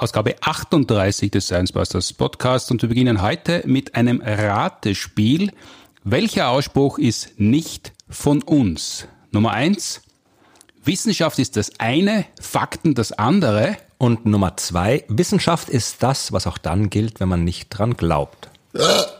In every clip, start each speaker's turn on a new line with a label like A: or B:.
A: Ausgabe 38 des Science Busters Podcasts und wir beginnen heute mit einem Ratespiel. Welcher Ausspruch ist nicht von uns? Nummer eins: Wissenschaft ist das eine, Fakten das andere.
B: Und Nummer zwei, Wissenschaft ist das, was auch dann gilt, wenn man nicht dran glaubt.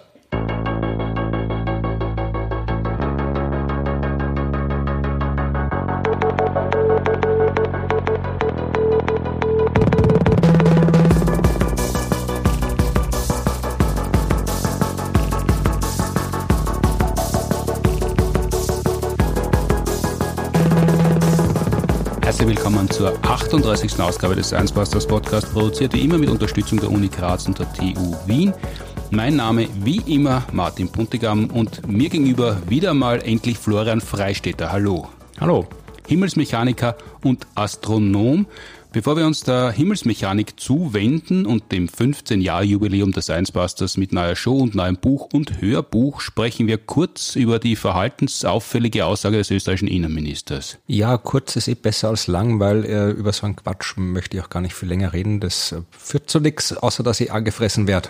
A: willkommen zur 38. Ausgabe des Science Busters Podcast, produziert wie immer mit Unterstützung der Uni Graz und der TU Wien. Mein Name wie immer Martin Puntigam und mir gegenüber wieder mal endlich Florian Freistetter. Hallo.
B: Hallo.
A: Himmelsmechaniker und Astronom. Bevor wir uns der Himmelsmechanik zuwenden und dem 15-Jahr-Jubiläum der Science Busters mit neuer Show und neuem Buch und Hörbuch sprechen wir kurz über die verhaltensauffällige Aussage des österreichischen Innenministers.
B: Ja, kurz ist eh besser als lang, weil äh, über so einen Quatsch möchte ich auch gar nicht viel länger reden. Das führt zu nichts, außer dass ich angefressen werde.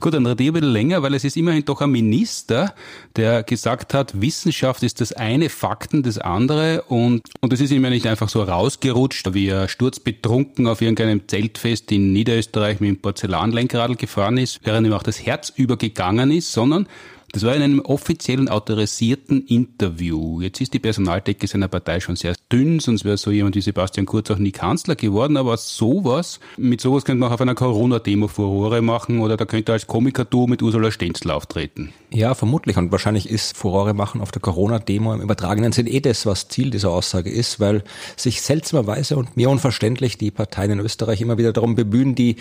A: Gut, dann rede ich ein bisschen länger, weil es ist immerhin doch ein Minister, der gesagt hat, Wissenschaft ist das eine, Fakten das andere und, und es ist ihm ja nicht einfach so rausgerutscht, wie er sturzbetrunken auf irgendeinem Zeltfest in Niederösterreich mit dem Porzellanlenkradl gefahren ist, während ihm auch das Herz übergegangen ist, sondern das war in einem offiziellen, autorisierten Interview. Jetzt ist die Personaldecke seiner Partei schon sehr dünn, sonst wäre so jemand wie Sebastian Kurz auch nie Kanzler geworden, aber sowas, mit sowas könnte man auch auf einer Corona-Demo Furore machen oder da könnte er als Komiker-Duo mit Ursula Stenzel auftreten.
B: Ja, vermutlich. Und wahrscheinlich ist Furore machen auf der Corona-Demo im übertragenen Sinn eh das, was Ziel dieser Aussage ist, weil sich seltsamerweise und mir unverständlich die Parteien in Österreich immer wieder darum bemühen, die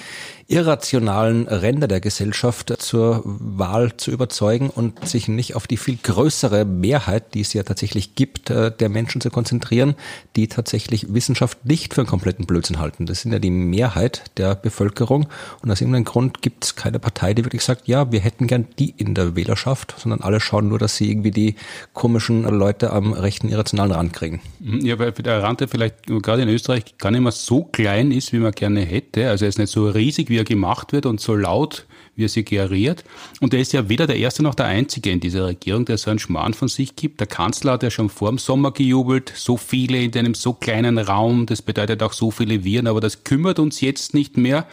B: irrationalen Ränder der Gesellschaft zur Wahl zu überzeugen und sich nicht auf die viel größere Mehrheit, die es ja tatsächlich gibt, äh, der Menschen zu konzentrieren, die tatsächlich Wissenschaft nicht für einen kompletten Blödsinn halten. Das sind ja die Mehrheit der Bevölkerung und aus irgendeinem Grund gibt es keine Partei, die wirklich sagt, ja, wir hätten gern die in der Wählerschaft, sondern alle schauen nur, dass sie irgendwie die komischen Leute am rechten irrationalen Rand kriegen.
A: Ja, weil der Rand, vielleicht gerade in Österreich gar nicht mehr so klein ist, wie man gerne hätte. Also er ist nicht so riesig, wie er gemacht wird und so laut, wie er suggeriert. Und er ist ja weder der Erste noch der Einzige in dieser Regierung, der so einen Schmarrn von sich gibt. Der Kanzler hat ja schon vor dem Sommer gejubelt, so viele in einem so kleinen Raum, das bedeutet auch so viele Viren, aber das kümmert uns jetzt nicht mehr.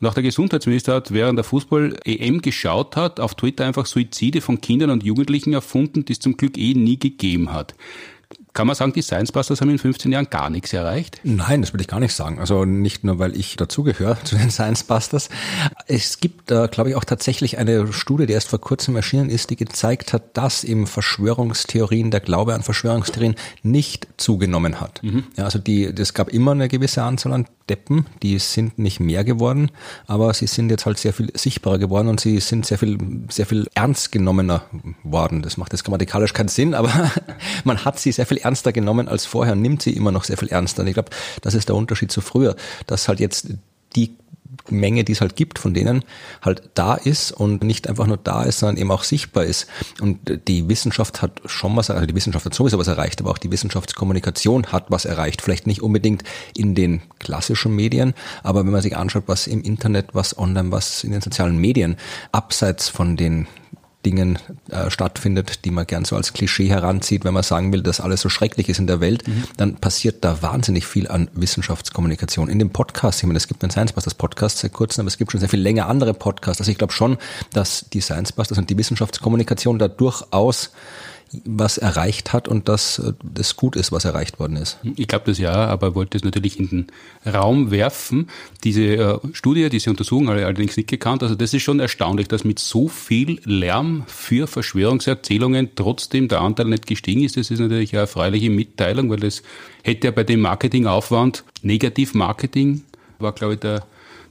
A: Und auch der Gesundheitsminister hat während der Fußball-EM geschaut hat, auf Twitter einfach Suizide von Kindern und Jugendlichen erfunden, die es zum Glück eh nie gegeben hat. Kann man sagen, die Science Busters haben in 15 Jahren gar nichts erreicht?
B: Nein, das will ich gar nicht sagen. Also nicht nur, weil ich dazugehöre zu den Science Busters. Es gibt, äh, glaube ich, auch tatsächlich eine Studie, die erst vor kurzem erschienen ist, die gezeigt hat, dass eben Verschwörungstheorien, der Glaube an Verschwörungstheorien nicht zugenommen hat. Mhm. Ja, also die, es gab immer eine gewisse Anzahl an Deppen, die sind nicht mehr geworden, aber sie sind jetzt halt sehr viel sichtbarer geworden und sie sind sehr viel, sehr viel ernst genommener worden. Das macht jetzt grammatikalisch keinen Sinn, aber man hat sie sehr viel ernster genommen als vorher, nimmt sie immer noch sehr viel ernster. Und ich glaube, das ist der Unterschied zu früher, dass halt jetzt die Menge, die es halt gibt, von denen halt da ist und nicht einfach nur da ist, sondern eben auch sichtbar ist. Und die Wissenschaft hat schon was, also die Wissenschaft hat sowieso was erreicht, aber auch die Wissenschaftskommunikation hat was erreicht. Vielleicht nicht unbedingt in den klassischen Medien, aber wenn man sich anschaut, was im Internet, was online, was in den sozialen Medien, abseits von den Dingen äh, stattfindet, die man gern so als Klischee heranzieht, wenn man sagen will, dass alles so schrecklich ist in der Welt, mhm. dann passiert da wahnsinnig viel an Wissenschaftskommunikation. In dem Podcast, ich meine, es gibt einen Science Busters Podcast seit kurzem, aber es gibt schon sehr viel länger andere Podcasts. Also ich glaube schon, dass die Science Busters und die Wissenschaftskommunikation da durchaus was erreicht hat und dass das gut ist, was erreicht worden ist.
A: Ich glaube das ja, aber wollte es natürlich in den Raum werfen. Diese äh, Studie, diese Untersuchung habe ich allerdings nicht gekannt. Also das ist schon erstaunlich, dass mit so viel Lärm für Verschwörungserzählungen trotzdem der Anteil nicht gestiegen ist. Das ist natürlich eine erfreuliche Mitteilung, weil das hätte ja bei dem Marketingaufwand, Negativ-Marketing, war glaube ich der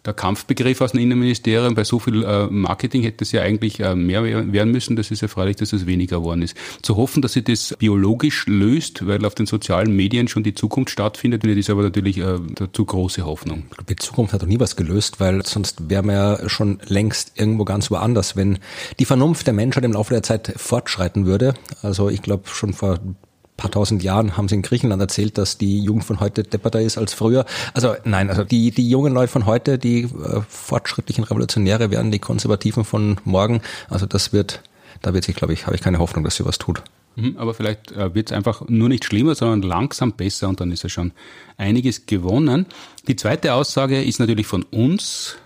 A: der Kampfbegriff aus dem Innenministerium. Bei so viel äh, Marketing hätte es ja eigentlich äh, mehr werden müssen. Das ist erfreulich, dass es weniger geworden ist. Zu hoffen, dass sich das biologisch löst, weil auf den sozialen Medien schon die Zukunft stattfindet, ist aber natürlich äh, zu große Hoffnung.
B: Die Zukunft hat doch nie was gelöst, weil sonst wären wir ja schon längst irgendwo ganz woanders. Wenn die Vernunft der Menschheit im Laufe der Zeit fortschreiten würde, also ich glaube schon vor paar tausend Jahren haben sie in Griechenland erzählt, dass die Jugend von heute depperter ist als früher. Also nein, also die, die jungen Leute von heute, die äh, fortschrittlichen Revolutionäre werden die Konservativen von morgen. Also das wird, da wird sich, glaube ich, habe ich keine Hoffnung, dass sie was tut.
A: Mhm, aber vielleicht äh, wird es einfach nur nicht schlimmer, sondern langsam besser und dann ist ja schon einiges gewonnen. Die zweite Aussage ist natürlich von uns,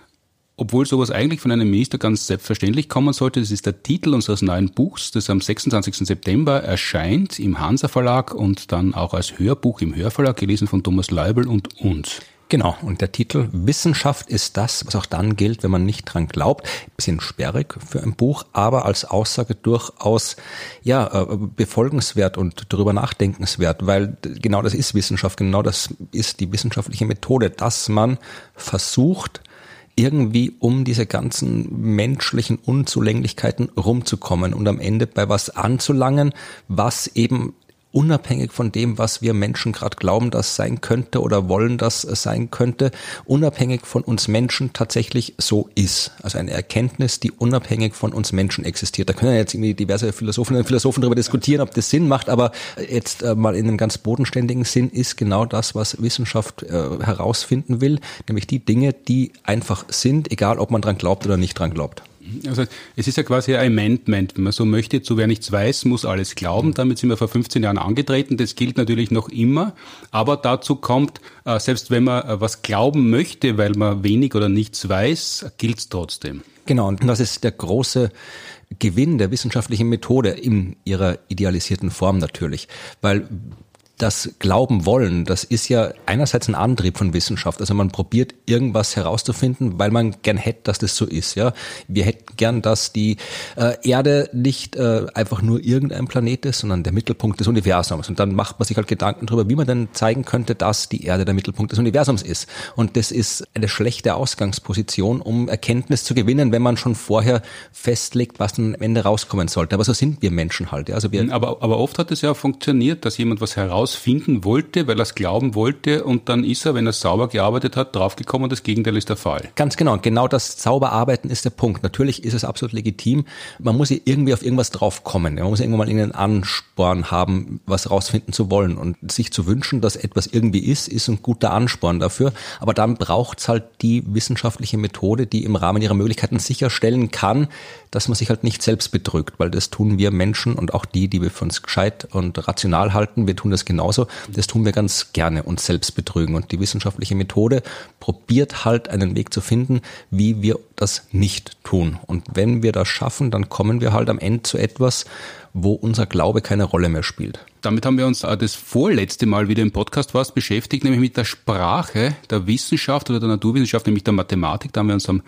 A: obwohl sowas eigentlich von einem Minister ganz selbstverständlich kommen sollte. Das ist der Titel unseres neuen Buchs, das am 26. September erscheint im Hansa Verlag und dann auch als Hörbuch im Hörverlag, gelesen von Thomas Leubel und uns.
B: Genau, und der Titel Wissenschaft ist das, was auch dann gilt, wenn man nicht dran glaubt. bisschen sperrig für ein Buch, aber als Aussage durchaus ja äh, befolgenswert und darüber nachdenkenswert, weil genau das ist Wissenschaft, genau das ist die wissenschaftliche Methode, dass man versucht, irgendwie um diese ganzen menschlichen Unzulänglichkeiten rumzukommen und am Ende bei was anzulangen, was eben unabhängig von dem, was wir Menschen gerade glauben, das sein könnte oder wollen, das sein könnte, unabhängig von uns Menschen tatsächlich so ist. Also eine Erkenntnis, die unabhängig von uns Menschen existiert. Da können ja jetzt irgendwie diverse Philosophinnen und Philosophen darüber diskutieren, ob das Sinn macht, aber jetzt äh, mal in einem ganz bodenständigen Sinn ist genau das, was Wissenschaft äh, herausfinden will, nämlich die Dinge, die einfach sind, egal ob man dran glaubt oder nicht dran glaubt.
A: Also es ist ja quasi ein Amendment, wenn man so möchte, zu wer nichts weiß, muss alles glauben. Damit sind wir vor 15 Jahren angetreten. Das gilt natürlich noch immer. Aber dazu kommt, äh, selbst wenn man äh, was glauben möchte, weil man wenig oder nichts weiß, gilt es trotzdem.
B: Genau, und das ist der große Gewinn der wissenschaftlichen Methode in ihrer idealisierten Form natürlich. Weil das Glauben wollen, das ist ja einerseits ein Antrieb von Wissenschaft. Also man probiert irgendwas herauszufinden, weil man gern hätte, dass das so ist. Ja, wir hätten gern, dass die äh, Erde nicht äh, einfach nur irgendein Planet ist, sondern der Mittelpunkt des Universums. Und dann macht man sich halt Gedanken darüber, wie man denn zeigen könnte, dass die Erde der Mittelpunkt des Universums ist. Und das ist eine schlechte Ausgangsposition, um Erkenntnis zu gewinnen, wenn man schon vorher festlegt, was dann am Ende rauskommen sollte. Aber so sind wir Menschen halt. Ja?
A: Also wir aber, aber oft hat es ja funktioniert, dass jemand was heraus herausfinden wollte, weil er es glauben wollte und dann ist er, wenn er sauber gearbeitet hat, draufgekommen, das Gegenteil ist der Fall.
B: Ganz genau. Und genau das sauber arbeiten ist der Punkt. Natürlich ist es absolut legitim. Man muss irgendwie auf irgendwas draufkommen. Man muss irgendwann mal einen Ansporn haben, was rausfinden zu wollen. Und sich zu wünschen, dass etwas irgendwie ist, ist ein guter Ansporn dafür. Aber dann braucht es halt die wissenschaftliche Methode, die im Rahmen ihrer Möglichkeiten sicherstellen kann, dass man sich halt nicht selbst betrügt, weil das tun wir Menschen und auch die, die wir für uns gescheit und rational halten, wir tun das genauso. Das tun wir ganz gerne, uns selbst betrügen. Und die wissenschaftliche Methode probiert halt einen Weg zu finden, wie wir das nicht tun. Und wenn wir das schaffen, dann kommen wir halt am Ende zu etwas, wo unser Glaube keine Rolle mehr spielt.
A: Damit haben wir uns das vorletzte Mal wieder im Podcast fast beschäftigt, nämlich mit der Sprache der Wissenschaft oder der Naturwissenschaft, nämlich der Mathematik. Da haben wir uns am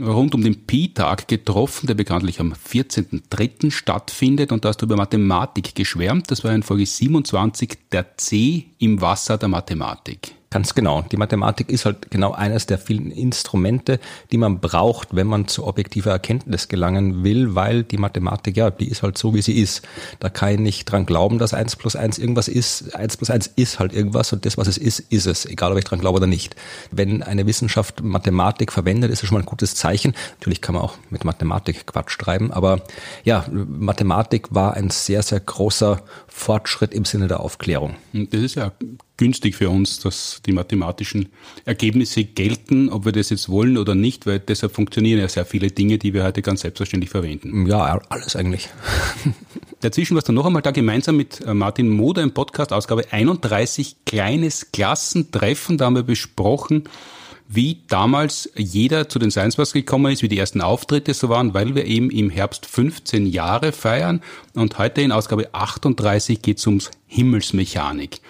A: rund um den Pi-Tag getroffen, der bekanntlich am 14.03. stattfindet und da hast du über Mathematik geschwärmt. Das war in Folge 27 der C im Wasser der Mathematik.
B: Ganz genau. Die Mathematik ist halt genau eines der vielen Instrumente, die man braucht, wenn man zu objektiver Erkenntnis gelangen will, weil die Mathematik, ja, die ist halt so, wie sie ist. Da kann ich nicht dran glauben, dass eins plus eins irgendwas ist. Eins plus eins ist halt irgendwas und das, was es ist, ist es, egal ob ich dran glaube oder nicht. Wenn eine Wissenschaft Mathematik verwendet, ist das schon mal ein gutes Zeichen. Natürlich kann man auch mit Mathematik Quatsch schreiben, aber ja, Mathematik war ein sehr, sehr großer Fortschritt im Sinne der Aufklärung.
A: Das ist ja günstig für uns, dass die mathematischen Ergebnisse gelten, ob wir das jetzt wollen oder nicht, weil deshalb funktionieren ja sehr viele Dinge, die wir heute ganz selbstverständlich verwenden.
B: Ja, alles eigentlich.
A: Dazwischen warst du noch einmal da gemeinsam mit äh, Martin Moder im Podcast Ausgabe 31 kleines Klassentreffen. Da haben wir besprochen, wie damals jeder zu den Science Bars gekommen ist, wie die ersten Auftritte so waren, weil wir eben im Herbst 15 Jahre feiern. Und heute in Ausgabe 38 geht es ums Himmelsmechanik.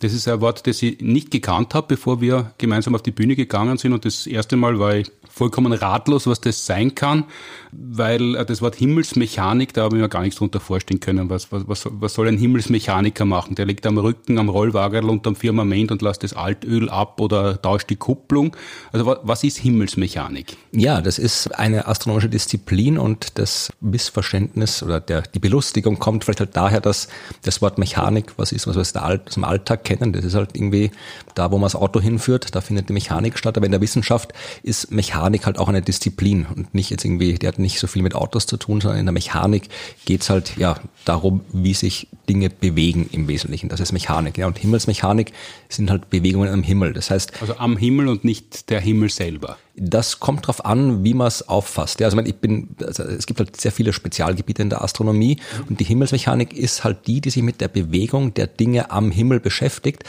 A: Das ist ein Wort, das ich nicht gekannt habe, bevor wir gemeinsam auf die Bühne gegangen sind. Und das erste Mal war ich vollkommen ratlos, was das sein kann, weil äh, das Wort Himmelsmechanik, da habe ich mir gar nichts drunter vorstellen können. Was, was, was, soll ein Himmelsmechaniker machen? Der liegt am Rücken, am Rollwagen unterm Firmament und lässt das Altöl ab oder tauscht die Kupplung. Also was ist Himmelsmechanik?
B: Ja, das ist eine astronomische Disziplin und das Missverständnis oder der, die Belustigung kommt vielleicht halt daher, dass das Wort Mechanik was ist, was wir aus dem Alltag kennen. Das ist halt irgendwie da, wo man das Auto hinführt, da findet die Mechanik statt. Aber in der Wissenschaft ist Mechanik halt auch eine Disziplin und nicht jetzt irgendwie, der hat nicht so viel mit Autos zu tun, sondern in der Mechanik geht's halt ja darum, wie sich Dinge bewegen im Wesentlichen. Das ist Mechanik. Ja. Und Himmelsmechanik sind halt Bewegungen am Himmel. Das heißt.
A: Also am Himmel und nicht der Himmel selber.
B: Das kommt darauf an, wie man es auffasst. Ja, also ich, meine, ich bin, also es gibt halt sehr viele Spezialgebiete in der Astronomie und die Himmelsmechanik ist halt die, die sich mit der Bewegung der Dinge am Himmel beschäftigt.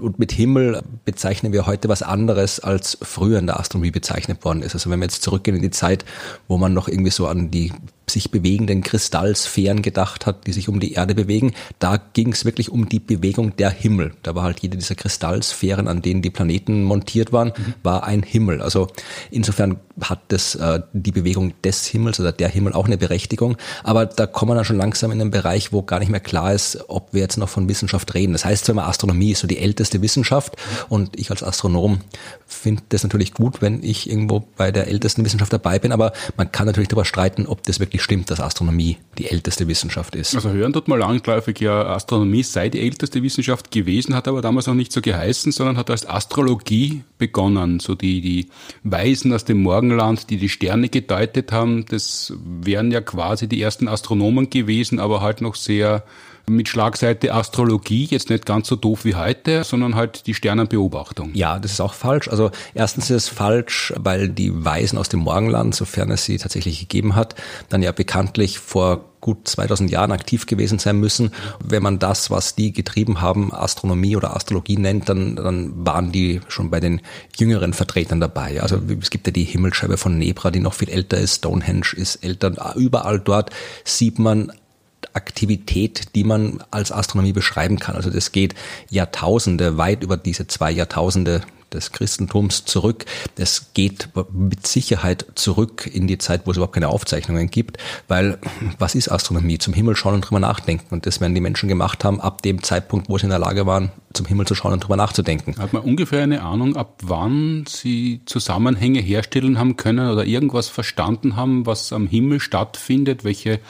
B: Und mit Himmel bezeichnen wir heute was anderes, als früher in der Astronomie bezeichnet worden ist. Also wenn wir jetzt zurückgehen in die Zeit, wo man noch irgendwie so an die sich bewegenden Kristallsphären gedacht hat, die sich um die Erde bewegen. Da ging es wirklich um die Bewegung der Himmel. Da war halt jede dieser Kristallsphären, an denen die Planeten montiert waren, mhm. war ein Himmel. Also insofern hat das äh, die Bewegung des Himmels oder der Himmel auch eine Berechtigung. Aber da kommen wir dann schon langsam in einen Bereich, wo gar nicht mehr klar ist, ob wir jetzt noch von Wissenschaft reden. Das heißt zwar immer, Astronomie ist so die älteste Wissenschaft und ich als Astronom finde das natürlich gut, wenn ich irgendwo bei der ältesten Wissenschaft dabei bin, aber man kann natürlich darüber streiten, ob das wirklich stimmt, dass Astronomie die älteste Wissenschaft ist.
A: Also hören dort mal langläufig ja, Astronomie sei die älteste Wissenschaft gewesen, hat aber damals noch nicht so geheißen, sondern hat als Astrologie begonnen. So die, die Weisen aus dem Morgenland, die die Sterne gedeutet haben, das wären ja quasi die ersten Astronomen gewesen, aber halt noch sehr mit Schlagseite Astrologie, jetzt nicht ganz so doof wie heute, sondern halt die Sternenbeobachtung.
B: Ja, das ist auch falsch. Also erstens ist es falsch, weil die Weisen aus dem Morgenland, sofern es sie tatsächlich gegeben hat, dann ja bekanntlich vor gut 2000 Jahren aktiv gewesen sein müssen. Wenn man das, was die getrieben haben, Astronomie oder Astrologie nennt, dann, dann waren die schon bei den jüngeren Vertretern dabei. Also es gibt ja die Himmelscheibe von Nebra, die noch viel älter ist. Stonehenge ist älter. Überall dort sieht man Aktivität, die man als Astronomie beschreiben kann. Also das geht Jahrtausende, weit über diese zwei Jahrtausende des Christentums zurück. Das geht mit Sicherheit zurück in die Zeit, wo es überhaupt keine Aufzeichnungen gibt, weil was ist Astronomie? Zum Himmel schauen und drüber nachdenken. Und das werden die Menschen gemacht haben, ab dem Zeitpunkt, wo sie in der Lage waren, zum Himmel zu schauen und drüber nachzudenken.
A: Hat man ungefähr eine Ahnung, ab wann sie Zusammenhänge herstellen haben können oder irgendwas verstanden haben, was am Himmel stattfindet, welche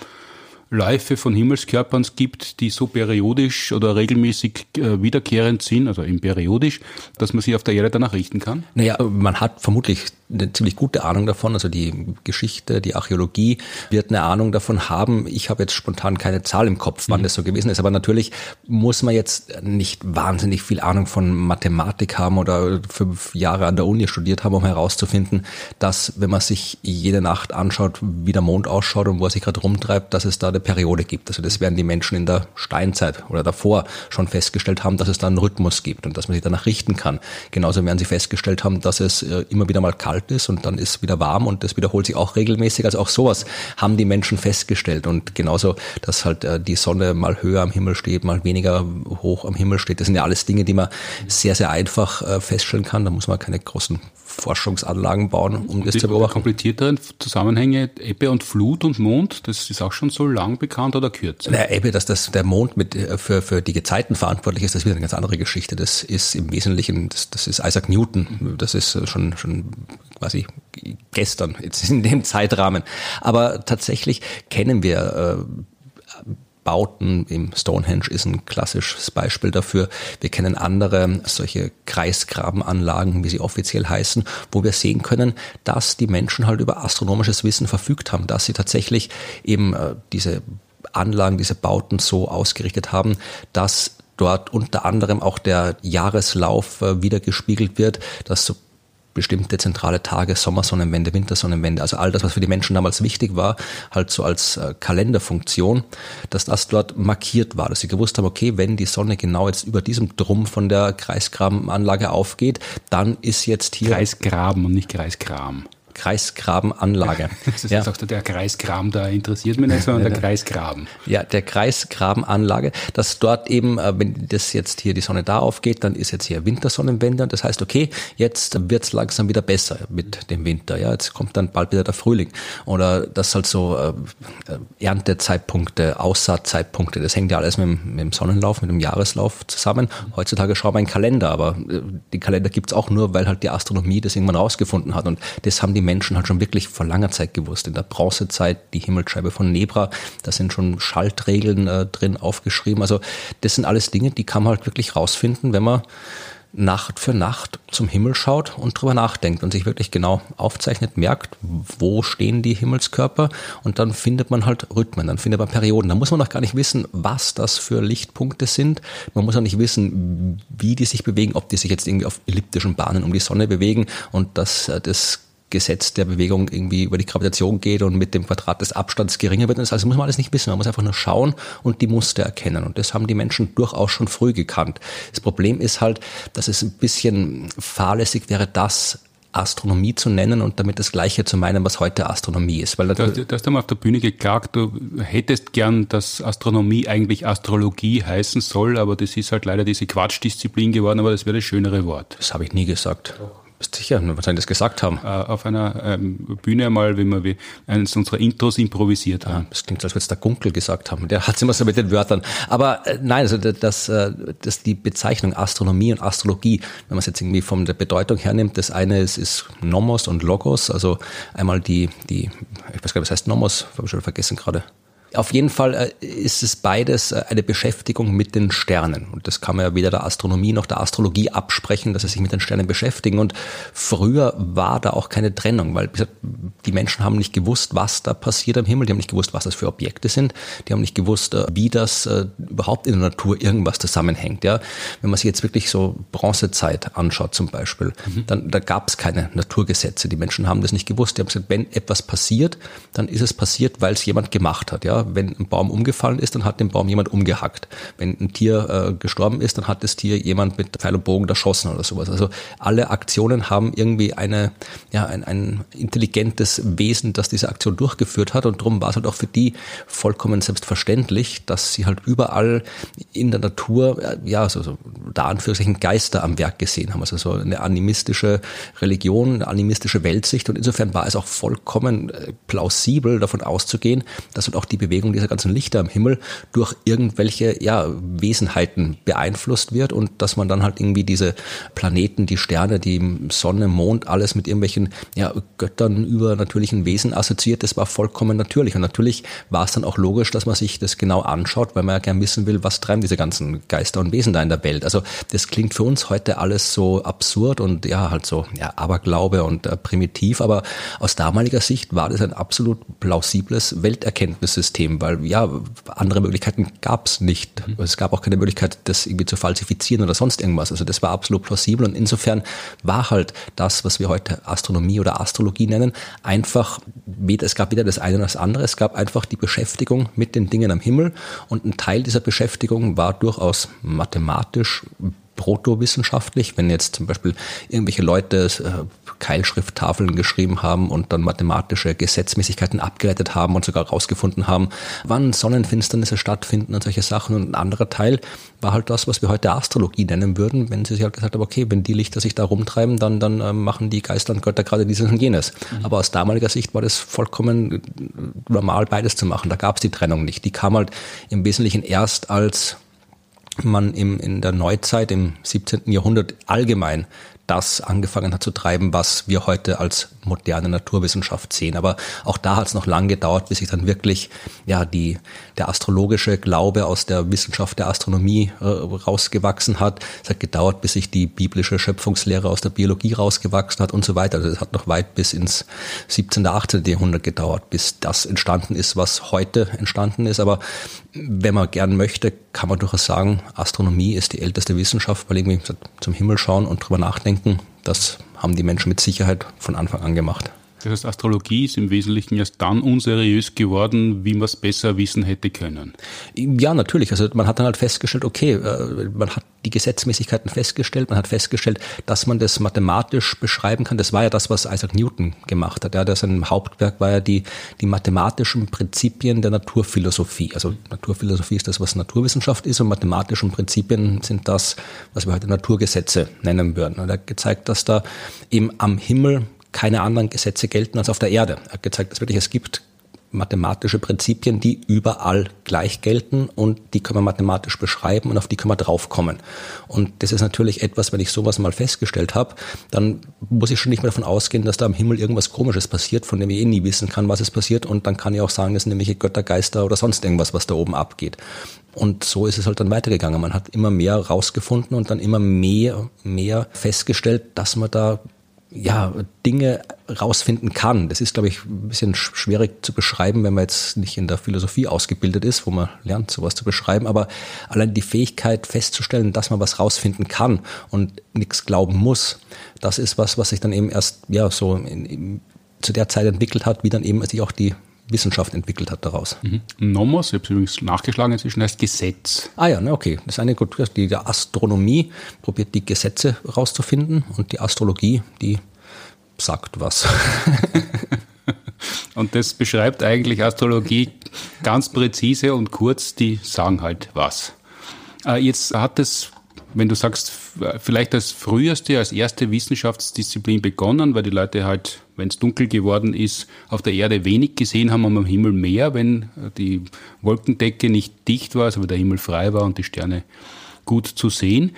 A: Läufe von Himmelskörpern gibt, die so periodisch oder regelmäßig äh, wiederkehrend sind, also im periodisch, dass man sich auf der Erde danach richten kann?
B: Naja, man hat vermutlich eine ziemlich gute Ahnung davon. Also die Geschichte, die Archäologie wird eine Ahnung davon haben. Ich habe jetzt spontan keine Zahl im Kopf, wann mhm. das so gewesen ist. Aber natürlich muss man jetzt nicht wahnsinnig viel Ahnung von Mathematik haben oder fünf Jahre an der Uni studiert haben, um herauszufinden, dass wenn man sich jede Nacht anschaut, wie der Mond ausschaut und wo er sich gerade rumtreibt, dass es da eine Periode gibt. Also das werden die Menschen in der Steinzeit oder davor schon festgestellt haben, dass es da einen Rhythmus gibt und dass man sich danach richten kann. Genauso werden sie festgestellt haben, dass es äh, immer wieder mal kalt kalt ist und dann ist wieder warm und das wiederholt sich auch regelmäßig. Also auch sowas haben die Menschen festgestellt und genauso, dass halt äh, die Sonne mal höher am Himmel steht, mal weniger hoch am Himmel steht. Das sind ja alles Dinge, die man sehr, sehr einfach äh, feststellen kann. Da muss man keine großen Forschungsanlagen bauen, um das zu beobachten.
A: Komplizierteren Zusammenhänge Ebbe und Flut und Mond, das ist auch schon so lang bekannt oder kürzer?
B: Na, Ebbe, dass das der Mond mit äh, für, für die Gezeiten verantwortlich ist, das ist wieder eine ganz andere Geschichte. Das ist im Wesentlichen, das, das ist Isaac Newton. Das ist schon, schon quasi gestern, jetzt in dem Zeitrahmen. Aber tatsächlich kennen wir äh, Bauten, im Stonehenge ist ein klassisches Beispiel dafür. Wir kennen andere solche Kreisgrabenanlagen, wie sie offiziell heißen, wo wir sehen können, dass die Menschen halt über astronomisches Wissen verfügt haben, dass sie tatsächlich eben äh, diese Anlagen, diese Bauten so ausgerichtet haben, dass dort unter anderem auch der Jahreslauf äh, wieder wird, dass so bestimmte zentrale Tage, Sommersonnenwende, Wintersonnenwende, also all das, was für die Menschen damals wichtig war, halt so als äh, Kalenderfunktion, dass das dort markiert war, dass sie gewusst haben, okay, wenn die Sonne genau jetzt über diesem Drum von der Kreisgrabenanlage aufgeht, dann ist jetzt hier...
A: Kreisgraben und nicht Kreisgram.
B: Kreisgrabenanlage.
A: Das ist ja. auch der Kreisgraben, da interessiert mich nicht, sondern der Kreisgraben.
B: Ja, der Kreisgrabenanlage, dass dort eben, äh, wenn das jetzt hier die Sonne da aufgeht, dann ist jetzt hier Wintersonnenwende und das heißt, okay, jetzt wird's langsam wieder besser mit dem Winter. Ja, jetzt kommt dann bald wieder der Frühling. Oder das halt so äh, Erntezeitpunkte, Aussaatzeitpunkte, das hängt ja alles mit dem, mit dem Sonnenlauf, mit dem Jahreslauf zusammen. Heutzutage schauen wir einen Kalender, aber äh, die Kalender gibt's auch nur, weil halt die Astronomie das irgendwann rausgefunden hat und das haben die die Menschen halt schon wirklich vor langer Zeit gewusst. In der Bronzezeit die Himmelsscheibe von Nebra, da sind schon Schaltregeln äh, drin aufgeschrieben. Also das sind alles Dinge, die kann man halt wirklich rausfinden, wenn man Nacht für Nacht zum Himmel schaut und drüber nachdenkt und sich wirklich genau aufzeichnet, merkt, wo stehen die Himmelskörper und dann findet man halt Rhythmen, dann findet man Perioden. Da muss man noch gar nicht wissen, was das für Lichtpunkte sind. Man muss auch nicht wissen, wie die sich bewegen, ob die sich jetzt irgendwie auf elliptischen Bahnen um die Sonne bewegen und dass äh, das Gesetz der Bewegung irgendwie über die Gravitation geht und mit dem Quadrat des Abstands geringer wird. Das also muss man alles nicht wissen. Man muss einfach nur schauen und die Muster erkennen. Und das haben die Menschen durchaus schon früh gekannt. Das Problem ist halt, dass es ein bisschen fahrlässig wäre, das Astronomie zu nennen und damit das Gleiche zu meinen, was heute Astronomie ist.
A: Weil du, hast, du hast einmal auf der Bühne geklagt, du hättest gern, dass Astronomie eigentlich Astrologie heißen soll, aber das ist halt leider diese Quatschdisziplin geworden, aber das wäre das schönere Wort.
B: Das habe ich nie gesagt. Doch. Bist sicher, was soll das gesagt haben?
A: Äh, auf einer ähm, Bühne mal, wie wir eines unserer Intros improvisiert haben. Ja,
B: das klingt, als würde es der Gunkel gesagt haben. Der hat es immer so mit den Wörtern. Aber äh, nein, also das, äh, das die Bezeichnung Astronomie und Astrologie, wenn man es jetzt irgendwie von der Bedeutung hernimmt, das eine ist, ist Nomos und Logos, also einmal die, die, ich weiß gar nicht, was heißt Nomos, habe ich schon vergessen gerade. Auf jeden Fall äh, ist es beides äh, eine Beschäftigung mit den Sternen. Und das kann man ja weder der Astronomie noch der Astrologie absprechen, dass sie sich mit den Sternen beschäftigen. Und früher war da auch keine Trennung, weil die Menschen haben nicht gewusst, was da passiert am Himmel. Die haben nicht gewusst, was das für Objekte sind. Die haben nicht gewusst, äh, wie das überhaupt in der Natur irgendwas zusammenhängt. Ja, wenn man sich jetzt wirklich so Bronzezeit anschaut zum Beispiel, mhm. dann da gab es keine Naturgesetze. Die Menschen haben das nicht gewusst. Die haben gesagt, wenn etwas passiert, dann ist es passiert, weil es jemand gemacht hat. Ja, wenn ein Baum umgefallen ist, dann hat den Baum jemand umgehackt. Wenn ein Tier äh, gestorben ist, dann hat das Tier jemand mit Pfeil und Bogen erschossen oder sowas. Also alle Aktionen haben irgendwie eine, ja, ein, ein intelligentes Wesen, das diese Aktion durchgeführt hat. Und darum war es halt auch für die vollkommen selbstverständlich, dass sie halt überall in der Natur, äh, ja, so, so da Anführungszeichen Geister am Werk gesehen haben. Also so eine animistische Religion, eine animistische Weltsicht. Und insofern war es auch vollkommen äh, plausibel, davon auszugehen, dass halt auch die Bewegung dieser ganzen Lichter am Himmel durch irgendwelche ja, Wesenheiten beeinflusst wird und dass man dann halt irgendwie diese Planeten, die Sterne, die Sonne, Mond, alles mit irgendwelchen ja, Göttern, übernatürlichen Wesen assoziiert. Das war vollkommen natürlich. Und natürlich war es dann auch logisch, dass man sich das genau anschaut, weil man ja gern wissen will, was treiben diese ganzen Geister und Wesen da in der Welt. Also das klingt für uns heute alles so absurd und ja, halt so ja, Aberglaube und äh, primitiv, aber aus damaliger Sicht war das ein absolut plausibles Welterkenntnissystem System, weil ja, andere Möglichkeiten gab es nicht. Mhm. Es gab auch keine Möglichkeit, das irgendwie zu falsifizieren oder sonst irgendwas. Also das war absolut plausibel und insofern war halt das, was wir heute Astronomie oder Astrologie nennen, einfach, es gab weder das eine noch das andere, es gab einfach die Beschäftigung mit den Dingen am Himmel und ein Teil dieser Beschäftigung war durchaus mathematisch protowissenschaftlich, wenn jetzt zum Beispiel irgendwelche Leute äh, Keilschrifttafeln geschrieben haben und dann mathematische Gesetzmäßigkeiten abgeleitet haben und sogar herausgefunden haben, wann Sonnenfinsternisse stattfinden und solche Sachen. Und ein anderer Teil war halt das, was wir heute Astrologie nennen würden, wenn sie sich halt gesagt haben, okay, wenn die Lichter sich da rumtreiben, dann, dann äh, machen die Geister und Götter gerade dieses und jenes. Mhm. Aber aus damaliger Sicht war das vollkommen normal, beides zu machen. Da gab es die Trennung nicht. Die kam halt im Wesentlichen erst als man im, in der Neuzeit, im 17. Jahrhundert allgemein das angefangen hat zu treiben, was wir heute als moderne Naturwissenschaft sehen. Aber auch da hat es noch lange gedauert, bis sich dann wirklich ja die der astrologische Glaube aus der Wissenschaft der Astronomie äh, rausgewachsen hat. Es hat gedauert, bis sich die biblische Schöpfungslehre aus der Biologie rausgewachsen hat und so weiter. Also es hat noch weit bis ins 17., 18. Jahrhundert gedauert, bis das entstanden ist, was heute entstanden ist. Aber wenn man gern möchte, kann man durchaus sagen, Astronomie ist die älteste Wissenschaft, weil irgendwie zum Himmel schauen und drüber nachdenken, das haben die Menschen mit Sicherheit von Anfang an gemacht.
A: Das heißt, Astrologie ist im Wesentlichen erst dann unseriös geworden, wie man es besser wissen hätte können.
B: Ja, natürlich. Also man hat dann halt festgestellt, okay, äh, man hat die Gesetzmäßigkeiten festgestellt, man hat festgestellt, dass man das mathematisch beschreiben kann. Das war ja das, was Isaac Newton gemacht hat. Ja, das sein Hauptwerk war ja die, die mathematischen Prinzipien der Naturphilosophie. Also Naturphilosophie ist das, was Naturwissenschaft ist und mathematische Prinzipien sind das, was wir heute Naturgesetze nennen würden. Und er hat gezeigt, dass da eben am Himmel keine anderen Gesetze gelten als auf der Erde. Er hat gezeigt, dass wirklich es gibt mathematische Prinzipien, die überall gleich gelten und die können wir mathematisch beschreiben und auf die können wir draufkommen. Und das ist natürlich etwas, wenn ich sowas mal festgestellt habe, dann muss ich schon nicht mehr davon ausgehen, dass da am Himmel irgendwas Komisches passiert, von dem ich eh nie wissen kann, was es passiert. Und dann kann ich auch sagen, das sind nämlich Göttergeister oder sonst irgendwas, was da oben abgeht. Und so ist es halt dann weitergegangen. Man hat immer mehr rausgefunden und dann immer mehr, mehr festgestellt, dass man da ja, Dinge rausfinden kann. Das ist, glaube ich, ein bisschen schwierig zu beschreiben, wenn man jetzt nicht in der Philosophie ausgebildet ist, wo man lernt, sowas zu beschreiben. Aber allein die Fähigkeit festzustellen, dass man was rausfinden kann und nichts glauben muss, das ist was, was sich dann eben erst, ja, so in, in, zu der Zeit entwickelt hat, wie dann eben sich auch die Wissenschaft entwickelt hat daraus.
A: Mhm. Nomos, ich habe es übrigens nachgeschlagen inzwischen, heißt Gesetz.
B: Ah ja, ne, okay. Das ist eine gut, die Astronomie probiert die Gesetze rauszufinden und die Astrologie, die sagt was.
A: und das beschreibt eigentlich Astrologie ganz präzise und kurz, die sagen halt was. Äh, jetzt hat es, wenn du sagst, vielleicht als früheste, als erste Wissenschaftsdisziplin begonnen, weil die Leute halt, wenn es dunkel geworden ist, auf der Erde wenig gesehen haben, am Himmel mehr, wenn die Wolkendecke nicht dicht war, also wenn der Himmel frei war und die Sterne gut zu sehen.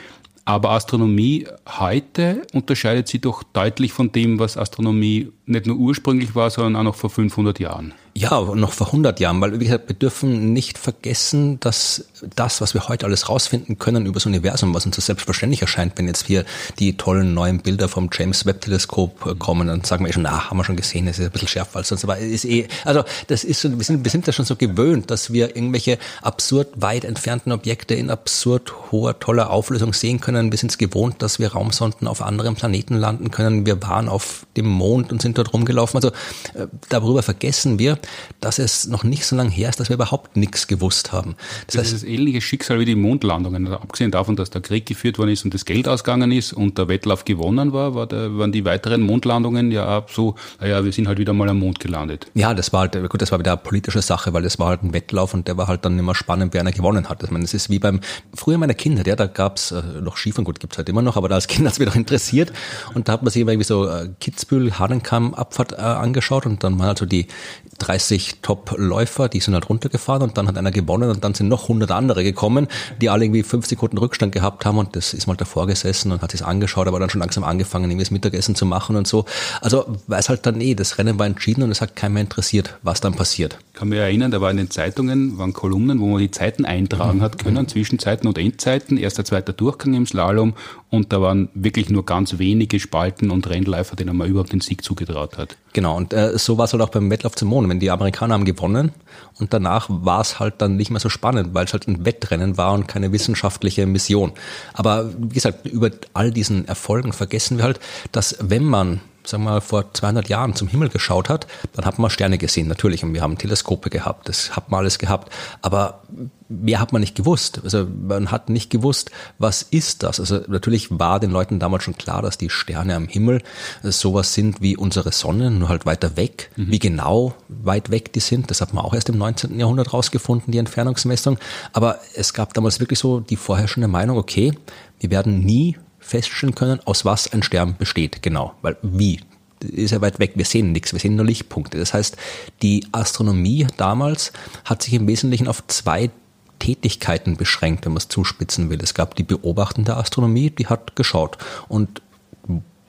A: Aber Astronomie heute unterscheidet sich doch deutlich von dem, was Astronomie nicht nur ursprünglich war, sondern auch noch vor 500 Jahren.
B: Ja, noch vor 100 Jahren, weil wie gesagt, wir dürfen nicht vergessen, dass das, was wir heute alles rausfinden können über das Universum, was uns so selbstverständlich erscheint, wenn jetzt hier die tollen neuen Bilder vom James Webb Teleskop äh, kommen, dann sagen wir eh schon, na, haben wir schon gesehen, das ist ein bisschen schärfer als sonst, aber ist eh, also das ist so, wir sind, wir sind da schon so gewöhnt, dass wir irgendwelche absurd weit entfernten Objekte in absurd hoher, toller Auflösung sehen können. Wir sind es gewohnt, dass wir Raumsonden auf anderen Planeten landen können. Wir waren auf dem Mond und sind dort rumgelaufen. Also äh, darüber vergessen wir, dass es noch nicht so lange her ist, dass wir überhaupt nichts gewusst haben.
A: Das, das heißt, ist das ähnliche Schicksal wie die Mondlandungen. Also abgesehen davon, dass der Krieg geführt worden ist und das Geld ausgegangen ist und der Wettlauf gewonnen war, war der, waren die weiteren Mondlandungen ja auch so, naja, wir sind halt wieder mal am Mond gelandet.
B: Ja, das war halt, gut, das war wieder eine politische Sache, weil das war halt ein Wettlauf und der war halt dann immer spannend, wer einer gewonnen hat. Ich meine, das ist wie beim, früher meiner Kinder, ja, da gab's äh, noch Skifahren, gut, gibt's halt immer noch, aber da als Kind hat's mich doch interessiert und da hat man sich irgendwie so äh, Kitzbühel, Hahnenkamm, Abfahrt äh, angeschaut und dann waren halt so die 30 Top-Läufer, die sind halt runtergefahren und dann hat einer gewonnen und dann sind noch 100 andere gekommen, die alle irgendwie fünf Sekunden Rückstand gehabt haben und das ist mal davor gesessen und hat sich angeschaut, aber dann schon langsam angefangen, irgendwie das Mittagessen zu machen und so. Also weiß halt dann eh, das Rennen war entschieden und es hat keinen mehr interessiert, was dann passiert.
A: Ich kann mich erinnern, da war in den Zeitungen, waren Kolumnen, wo man die Zeiten eintragen mhm. hat können, Zwischenzeiten und Endzeiten, erster, zweiter Durchgang im Slalom und da waren wirklich nur ganz wenige Spalten und Rennläufer, denen man überhaupt den Sieg zugetraut hat.
B: Genau, und äh, so war es halt auch beim Wettlauf zum Mond. Wenn die Amerikaner haben gewonnen und danach war es halt dann nicht mehr so spannend, weil es halt ein Wettrennen war und keine wissenschaftliche Mission. Aber wie gesagt, über all diesen Erfolgen vergessen wir halt, dass wenn man sagen wir mal, vor 200 Jahren zum Himmel geschaut hat, dann hat man Sterne gesehen, natürlich. Und wir haben Teleskope gehabt, das hat man alles gehabt. Aber mehr hat man nicht gewusst. Also man hat nicht gewusst, was ist das? Also natürlich war den Leuten damals schon klar, dass die Sterne am Himmel sowas sind wie unsere Sonne, nur halt weiter weg. Mhm. Wie genau weit weg die sind, das hat man auch erst im 19. Jahrhundert rausgefunden, die Entfernungsmessung. Aber es gab damals wirklich so die vorherrschende Meinung, okay, wir werden nie feststellen können, aus was ein Stern besteht, genau. Weil wie? ist ja weit weg, wir sehen nichts, wir sehen nur Lichtpunkte. Das heißt, die Astronomie damals hat sich im Wesentlichen auf zwei Tätigkeiten beschränkt, wenn man es zuspitzen will. Es gab die beobachtende Astronomie, die hat geschaut und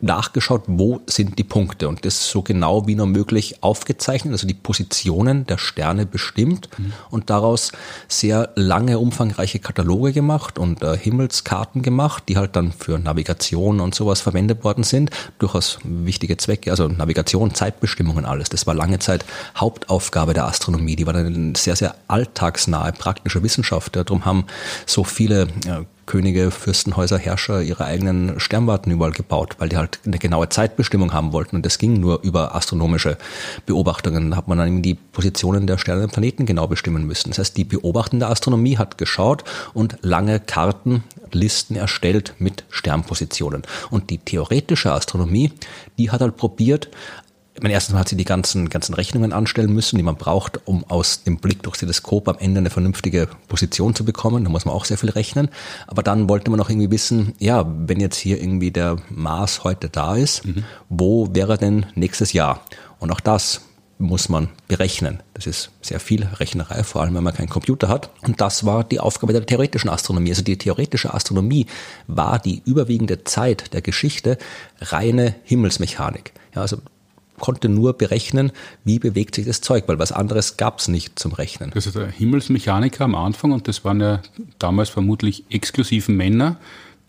B: nachgeschaut, wo sind die Punkte und das so genau wie nur möglich aufgezeichnet, also die Positionen der Sterne bestimmt mhm. und daraus sehr lange, umfangreiche Kataloge gemacht und äh, Himmelskarten gemacht, die halt dann für Navigation und sowas verwendet worden sind. Durchaus wichtige Zwecke, also Navigation, Zeitbestimmungen, alles. Das war lange Zeit Hauptaufgabe der Astronomie. Die war dann eine sehr, sehr alltagsnahe, praktische Wissenschaft. Darum haben so viele äh, Könige, Fürstenhäuser, Herrscher ihre eigenen Sternwarten überall gebaut, weil die halt eine genaue Zeitbestimmung haben wollten. Und das ging nur über astronomische Beobachtungen. Da hat man dann die Positionen der Sterne und Planeten genau bestimmen müssen. Das heißt, die beobachtende Astronomie hat geschaut und lange Karten, Listen erstellt mit Sternpositionen. Und die theoretische Astronomie, die hat halt probiert, ich meine, erstens hat sie die ganzen, ganzen Rechnungen anstellen müssen, die man braucht, um aus dem Blick durchs Teleskop am Ende eine vernünftige Position zu bekommen. Da muss man auch sehr viel rechnen. Aber dann wollte man auch irgendwie wissen, ja, wenn jetzt hier irgendwie der Mars heute da ist, mhm. wo wäre denn nächstes Jahr? Und auch das muss man berechnen. Das ist sehr viel Rechnerei, vor allem wenn man keinen Computer hat. Und das war die Aufgabe der theoretischen Astronomie. Also die theoretische Astronomie war die überwiegende Zeit der Geschichte reine Himmelsmechanik. Ja, also konnte nur berechnen, wie bewegt sich das Zeug, weil was anderes gab es nicht zum Rechnen.
A: Das ist der Himmelsmechaniker am Anfang und das waren ja damals vermutlich exklusive Männer,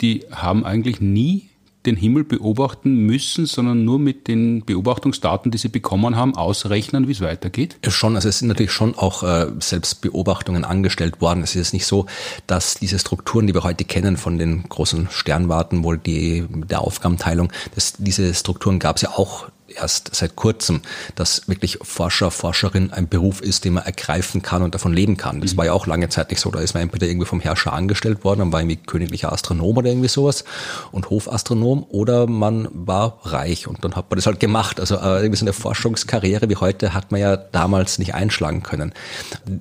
A: die haben eigentlich nie den Himmel beobachten müssen, sondern nur mit den Beobachtungsdaten, die sie bekommen haben, ausrechnen, wie es weitergeht?
B: Schon, also es sind natürlich schon auch äh, selbst Beobachtungen angestellt worden. Es ist nicht so, dass diese Strukturen, die wir heute kennen von den großen Sternwarten, wohl die der Aufgabenteilung, dass diese Strukturen gab es ja auch erst seit kurzem, dass wirklich Forscher, Forscherin ein Beruf ist, den man ergreifen kann und davon leben kann. Das mhm. war ja auch lange Zeit nicht so. Da ist man entweder irgendwie vom Herrscher angestellt worden, dann war irgendwie königlicher Astronom oder irgendwie sowas und Hofastronom oder man war reich und dann hat man das halt gemacht. Also äh, irgendwie so eine Forschungskarriere wie heute hat man ja damals nicht einschlagen können.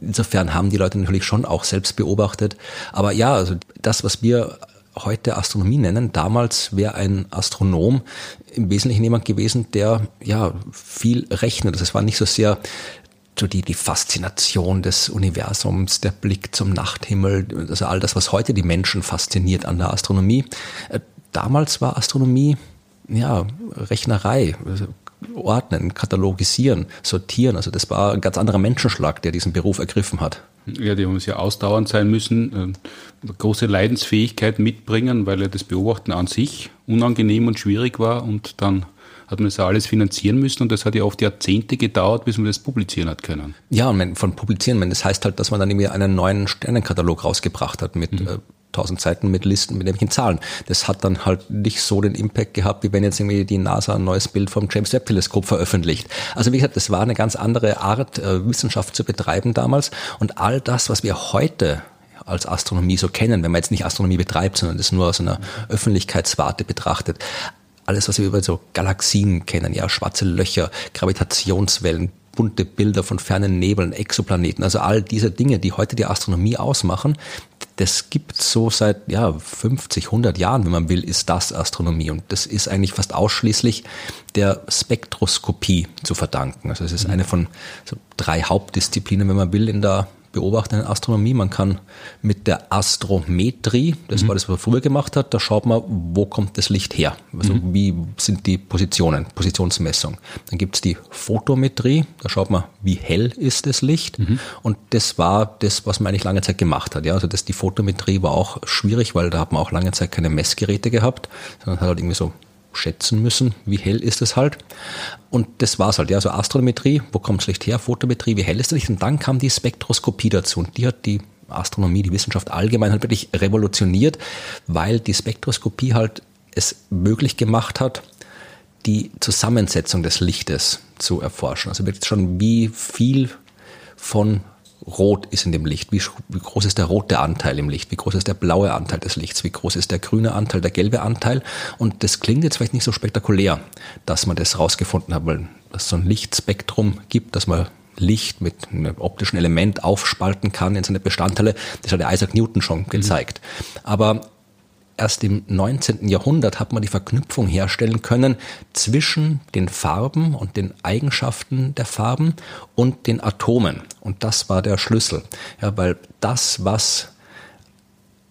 B: Insofern haben die Leute natürlich schon auch selbst beobachtet. Aber ja, also das, was wir heute Astronomie nennen. Damals wäre ein Astronom im Wesentlichen jemand gewesen, der ja viel rechnet. Es war nicht so sehr so die, die Faszination des Universums, der Blick zum Nachthimmel, also all das, was heute die Menschen fasziniert an der Astronomie. Äh, damals war Astronomie ja Rechnerei, also ordnen, katalogisieren, sortieren. Also das war ein ganz anderer Menschenschlag, der diesen Beruf ergriffen hat.
A: Ja, die haben sehr ausdauernd sein müssen, äh, große Leidensfähigkeit mitbringen, weil ja das Beobachten an sich unangenehm und schwierig war und dann hat man das alles finanzieren müssen und das hat ja oft Jahrzehnte gedauert, bis man das publizieren hat können.
B: Ja, und von publizieren, das heißt halt, dass man dann irgendwie einen neuen Sternenkatalog rausgebracht hat mit mhm. Äh, 1000 Seiten mit Listen mit irgendwelchen Zahlen. Das hat dann halt nicht so den Impact gehabt, wie wenn jetzt irgendwie die NASA ein neues Bild vom James Webb Teleskop veröffentlicht. Also wie gesagt, das war eine ganz andere Art, äh, Wissenschaft zu betreiben damals. Und all das, was wir heute als Astronomie so kennen, wenn man jetzt nicht Astronomie betreibt, sondern das nur aus einer Öffentlichkeitswarte betrachtet, alles, was wir über so Galaxien kennen, ja, schwarze Löcher, Gravitationswellen, bunte Bilder von fernen Nebeln, Exoplaneten, also all diese Dinge, die heute die Astronomie ausmachen, das gibt so seit ja 50, 100 Jahren, wenn man will, ist das Astronomie und das ist eigentlich fast ausschließlich der Spektroskopie zu verdanken. Also es ist eine von so drei Hauptdisziplinen, wenn man will, in der beobachtenden Astronomie. Man kann mit der Astrometrie, das mhm. war das, was man früher gemacht hat, da schaut man, wo kommt das Licht her? Also mhm. wie sind die Positionen, Positionsmessung. Dann gibt es die Photometrie, da schaut man, wie hell ist das Licht. Mhm. Und das war das, was man eigentlich lange Zeit gemacht hat. Ja, also das, die Photometrie war auch schwierig, weil da hat man auch lange Zeit keine Messgeräte gehabt, sondern hat halt irgendwie so schätzen müssen, wie hell ist es halt. Und das war's halt, ja, also Astrometrie, wo kommt das Licht her, Photometrie, wie hell ist das Licht? Und dann kam die Spektroskopie dazu und die hat die Astronomie, die Wissenschaft allgemein halt wirklich revolutioniert, weil die Spektroskopie halt es möglich gemacht hat, die Zusammensetzung des Lichtes zu erforschen. Also wirklich schon, wie viel von rot ist in dem Licht, wie, wie, groß ist der rote Anteil im Licht, wie groß ist der blaue Anteil des Lichts, wie groß ist der grüne Anteil, der gelbe Anteil. Und das klingt jetzt vielleicht nicht so spektakulär, dass man das rausgefunden hat, weil es so ein Lichtspektrum gibt, dass man Licht mit einem optischen Element aufspalten kann in seine Bestandteile. Das hat der Isaac Newton schon mhm. gezeigt. Aber erst im 19. Jahrhundert hat man die Verknüpfung herstellen können zwischen den Farben und den Eigenschaften der Farben und den Atomen. Und das war der Schlüssel. Ja, weil das, was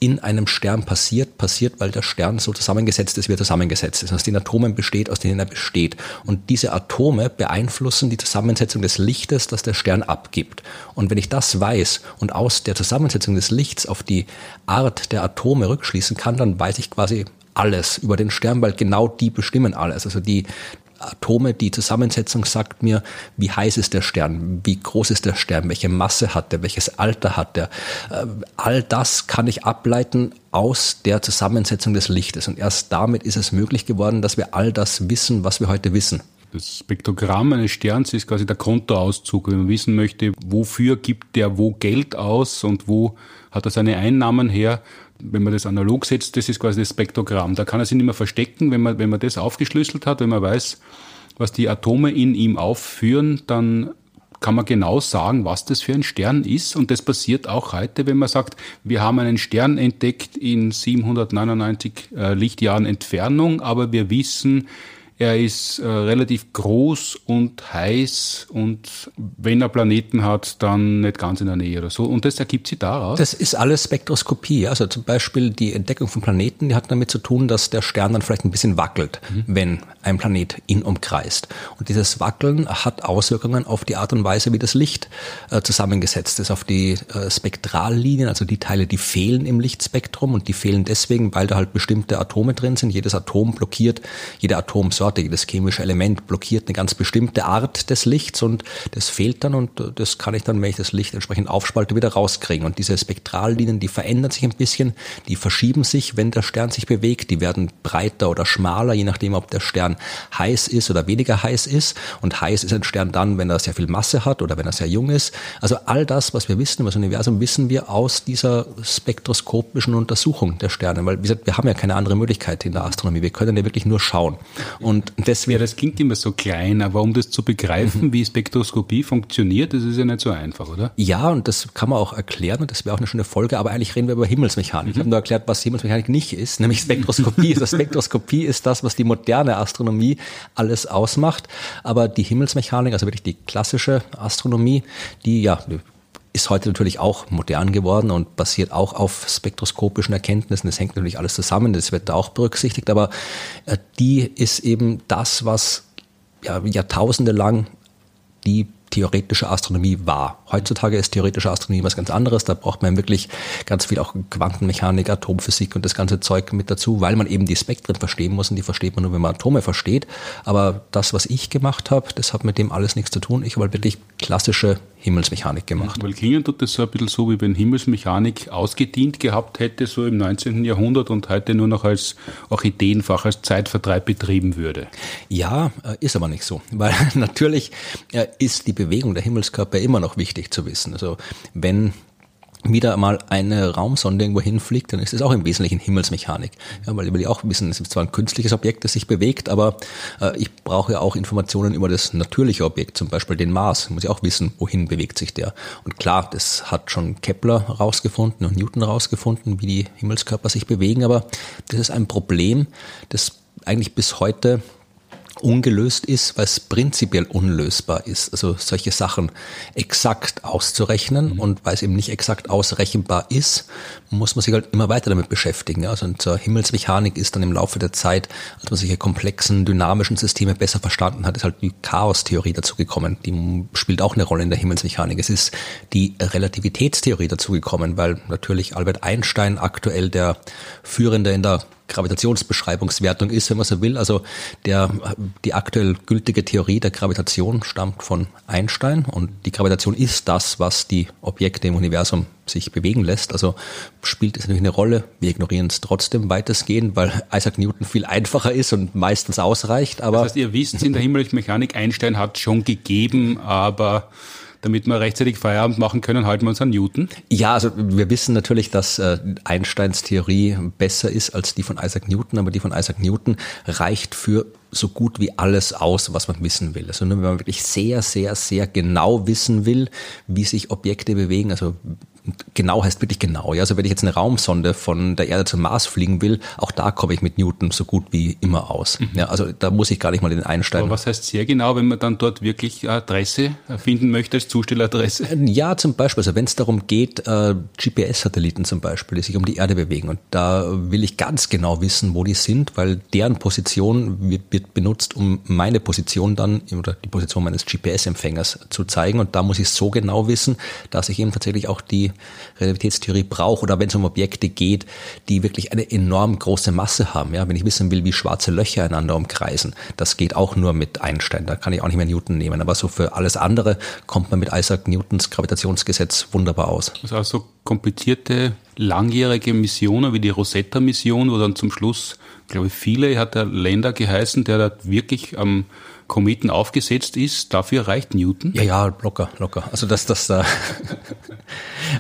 B: in einem Stern passiert, passiert, weil der Stern so zusammengesetzt ist, wie er zusammengesetzt ist. Aus den Atomen besteht, aus denen er besteht. Und diese Atome beeinflussen die Zusammensetzung des Lichtes, das der Stern abgibt. Und wenn ich das weiß und aus der Zusammensetzung des Lichts auf die Art der Atome rückschließen kann, dann weiß ich quasi alles über den Stern, weil genau die bestimmen alles. Also die, Atome, die Zusammensetzung sagt mir, wie heiß ist der Stern, wie groß ist der Stern, welche Masse hat er, welches Alter hat er. Äh, all das kann ich ableiten aus der Zusammensetzung des Lichtes. Und erst damit ist es möglich geworden, dass wir all das wissen, was wir heute wissen.
A: Das Spektrogramm eines Sterns ist quasi der Kontoauszug. Wenn man wissen möchte, wofür gibt der wo Geld aus und wo hat er seine Einnahmen her, wenn man das analog setzt, das ist quasi das Spektrogramm. Da kann er sich nicht mehr verstecken. Wenn man, wenn man das aufgeschlüsselt hat, wenn man weiß, was die Atome in ihm aufführen, dann kann man genau sagen, was das für ein Stern ist. Und das passiert auch heute, wenn man sagt, wir haben einen Stern entdeckt in 799 äh, Lichtjahren Entfernung, aber wir wissen, er ist äh, relativ groß und heiß und wenn er Planeten hat, dann nicht ganz in der Nähe oder so. Und das ergibt sich daraus?
B: Das ist alles Spektroskopie. Also zum Beispiel die Entdeckung von Planeten, die hat damit zu tun, dass der Stern dann vielleicht ein bisschen wackelt, mhm. wenn ein Planet ihn umkreist. Und dieses Wackeln hat Auswirkungen auf die Art und Weise, wie das Licht äh, zusammengesetzt ist, auf die äh, Spektrallinien, also die Teile, die fehlen im Lichtspektrum und die fehlen deswegen, weil da halt bestimmte Atome drin sind. Jedes Atom blockiert, jede Atomsorte, jedes chemische Element blockiert eine ganz bestimmte Art des Lichts und das fehlt dann und das kann ich dann, wenn ich das Licht entsprechend aufspalte, wieder rauskriegen. Und diese Spektrallinien, die verändern sich ein bisschen, die verschieben sich, wenn der Stern sich bewegt, die werden breiter oder schmaler, je nachdem, ob der Stern heiß ist oder weniger heiß ist. Und heiß ist ein Stern dann, wenn er sehr viel Masse hat oder wenn er sehr jung ist. Also all das, was wir wissen über das Universum, wissen wir aus dieser spektroskopischen Untersuchung der Sterne, weil wie gesagt, wir haben ja keine andere Möglichkeit in der Astronomie. Wir können ja wirklich nur schauen. Und deswegen.
A: Ja, das klingt immer so klein, aber um das zu begreifen, mhm. wie Spektroskopie funktioniert, das ist ja nicht so einfach, oder?
B: Ja, und das kann man auch erklären und das wäre auch eine schöne Folge, aber eigentlich reden wir über Himmelsmechanik. Mhm. Ich habe nur erklärt, was Himmelsmechanik nicht ist, nämlich Spektroskopie. also Spektroskopie ist das, was die moderne Astronomie alles ausmacht, aber die Himmelsmechanik, also wirklich die klassische Astronomie, die ja ist heute natürlich auch modern geworden und basiert auch auf spektroskopischen Erkenntnissen. Das hängt natürlich alles zusammen, das wird da auch berücksichtigt, aber äh, die ist eben das, was ja, Jahrtausende lang die theoretische Astronomie war. Heutzutage ist theoretische Astronomie was ganz anderes. Da braucht man wirklich ganz viel auch Quantenmechanik, Atomphysik und das ganze Zeug mit dazu, weil man eben die Spektren verstehen muss und die versteht man nur, wenn man Atome versteht. Aber das, was ich gemacht habe, das hat mit dem alles nichts zu tun. Ich habe wirklich klassische Himmelsmechanik gemacht.
A: Weil klingen tut das so ein bisschen so, wie wenn Himmelsmechanik ausgedient gehabt hätte, so im 19. Jahrhundert und heute nur noch als Orchideenfach, als Zeitvertreib betrieben würde.
B: Ja, äh, ist aber nicht so. Weil natürlich äh, ist die Bewegung der Himmelskörper immer noch wichtig zu wissen. Also wenn wieder mal eine Raumsonde irgendwo hinfliegt, dann ist es auch im Wesentlichen Himmelsmechanik. Ja, weil ich will ja auch wissen, es ist zwar ein künstliches Objekt, das sich bewegt, aber äh, ich brauche ja auch Informationen über das natürliche Objekt, zum Beispiel den Mars. Ich muss ja auch wissen, wohin bewegt sich der. Und klar, das hat schon Kepler rausgefunden und Newton rausgefunden, wie die Himmelskörper sich bewegen, aber das ist ein Problem, das eigentlich bis heute ungelöst ist, weil es prinzipiell unlösbar ist. Also solche Sachen exakt auszurechnen mhm. und weil es eben nicht exakt ausrechenbar ist, muss man sich halt immer weiter damit beschäftigen. Also zur Himmelsmechanik ist dann im Laufe der Zeit, als man solche komplexen, dynamischen Systeme besser verstanden hat, ist halt die Chaostheorie dazugekommen. Die spielt auch eine Rolle in der Himmelsmechanik. Es ist die Relativitätstheorie dazugekommen, weil natürlich Albert Einstein aktuell der Führende in der Gravitationsbeschreibungswertung ist, wenn man so will. Also der, die aktuell gültige Theorie der Gravitation stammt von Einstein und die Gravitation ist das, was die Objekte im Universum sich bewegen lässt. Also spielt es natürlich eine Rolle. Wir ignorieren es trotzdem weitestgehend, weil Isaac Newton viel einfacher ist und meistens ausreicht. Aber
A: das heißt, ihr wisst, in der Himmelsmechanik Einstein hat schon gegeben, aber damit wir rechtzeitig Feierabend machen können, halten wir uns an Newton?
B: Ja, also wir wissen natürlich, dass äh, Einsteins Theorie besser ist als die von Isaac Newton, aber die von Isaac Newton reicht für so gut wie alles aus, was man wissen will. Also nur wenn man wirklich sehr, sehr, sehr genau wissen will, wie sich Objekte bewegen, also genau heißt wirklich genau. Ja, also wenn ich jetzt eine Raumsonde von der Erde zum Mars fliegen will, auch da komme ich mit Newton so gut wie immer aus. Mhm. Ja, also da muss ich gar nicht mal den einsteigen.
A: Aber was heißt sehr genau, wenn man dann dort wirklich Adresse finden möchte als Zustelladresse?
B: Äh, ja, zum Beispiel, also wenn es darum geht, äh, GPS-Satelliten zum Beispiel, die sich um die Erde bewegen und da will ich ganz genau wissen, wo die sind, weil deren Position wird, wird benutzt, um meine Position dann oder die Position meines GPS-Empfängers zu zeigen und da muss ich so genau wissen, dass ich eben tatsächlich auch die Relativitätstheorie brauche oder wenn es um Objekte geht, die wirklich eine enorm große Masse haben. Ja, wenn ich wissen will, wie schwarze Löcher einander umkreisen, das geht auch nur mit Einstein. Da kann ich auch nicht mehr Newton nehmen. Aber so für alles andere kommt man mit Isaac Newtons Gravitationsgesetz wunderbar aus.
A: Also so komplizierte, langjährige Missionen wie die Rosetta-Mission, wo dann zum Schluss, glaube ich, viele hat der Länder geheißen, der da wirklich am Kometen aufgesetzt ist, dafür reicht Newton?
B: Ja, ja, locker, locker. Also das, das da.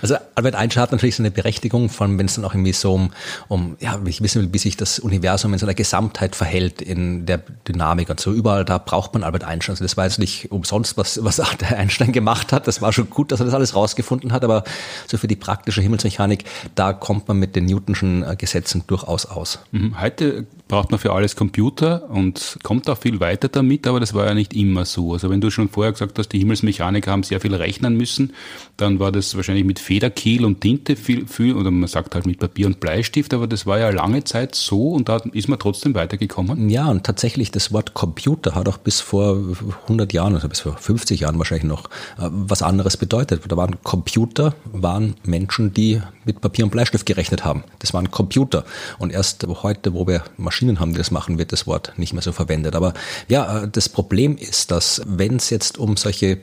B: Also Albert Einstein hat natürlich so eine Berechtigung von, wenn es dann auch irgendwie so um, um ja, ich wissen will, wie sich das Universum in so einer Gesamtheit verhält in der Dynamik und so. Überall da braucht man Albert Einstein. Also das war jetzt nicht umsonst, was, was der Einstein gemacht hat. Das war schon gut, dass er das alles rausgefunden hat, aber so für die praktische Himmelsmechanik, da kommt man mit den Newtonschen äh, Gesetzen durchaus aus.
A: Mhm. Heute braucht man für alles Computer und kommt auch viel weiter damit, aber das war ja nicht immer so. Also wenn du schon vorher gesagt hast, die Himmelsmechaniker haben sehr viel rechnen müssen, dann war das wahrscheinlich mit Federkiel und Tinte viel, viel oder man sagt halt mit Papier und Bleistift, aber das war ja lange Zeit so und da ist man trotzdem weitergekommen.
B: Ja, und tatsächlich das Wort Computer hat auch bis vor 100 Jahren, also bis vor 50 Jahren wahrscheinlich noch, äh, was anderes bedeutet. Da waren Computer, waren Menschen, die mit Papier und Bleistift gerechnet haben. Das waren Computer. Und erst heute, wo wir Haben, die das machen, wird das Wort nicht mehr so verwendet. Aber ja, äh, das Problem ist, dass wenn es jetzt um solche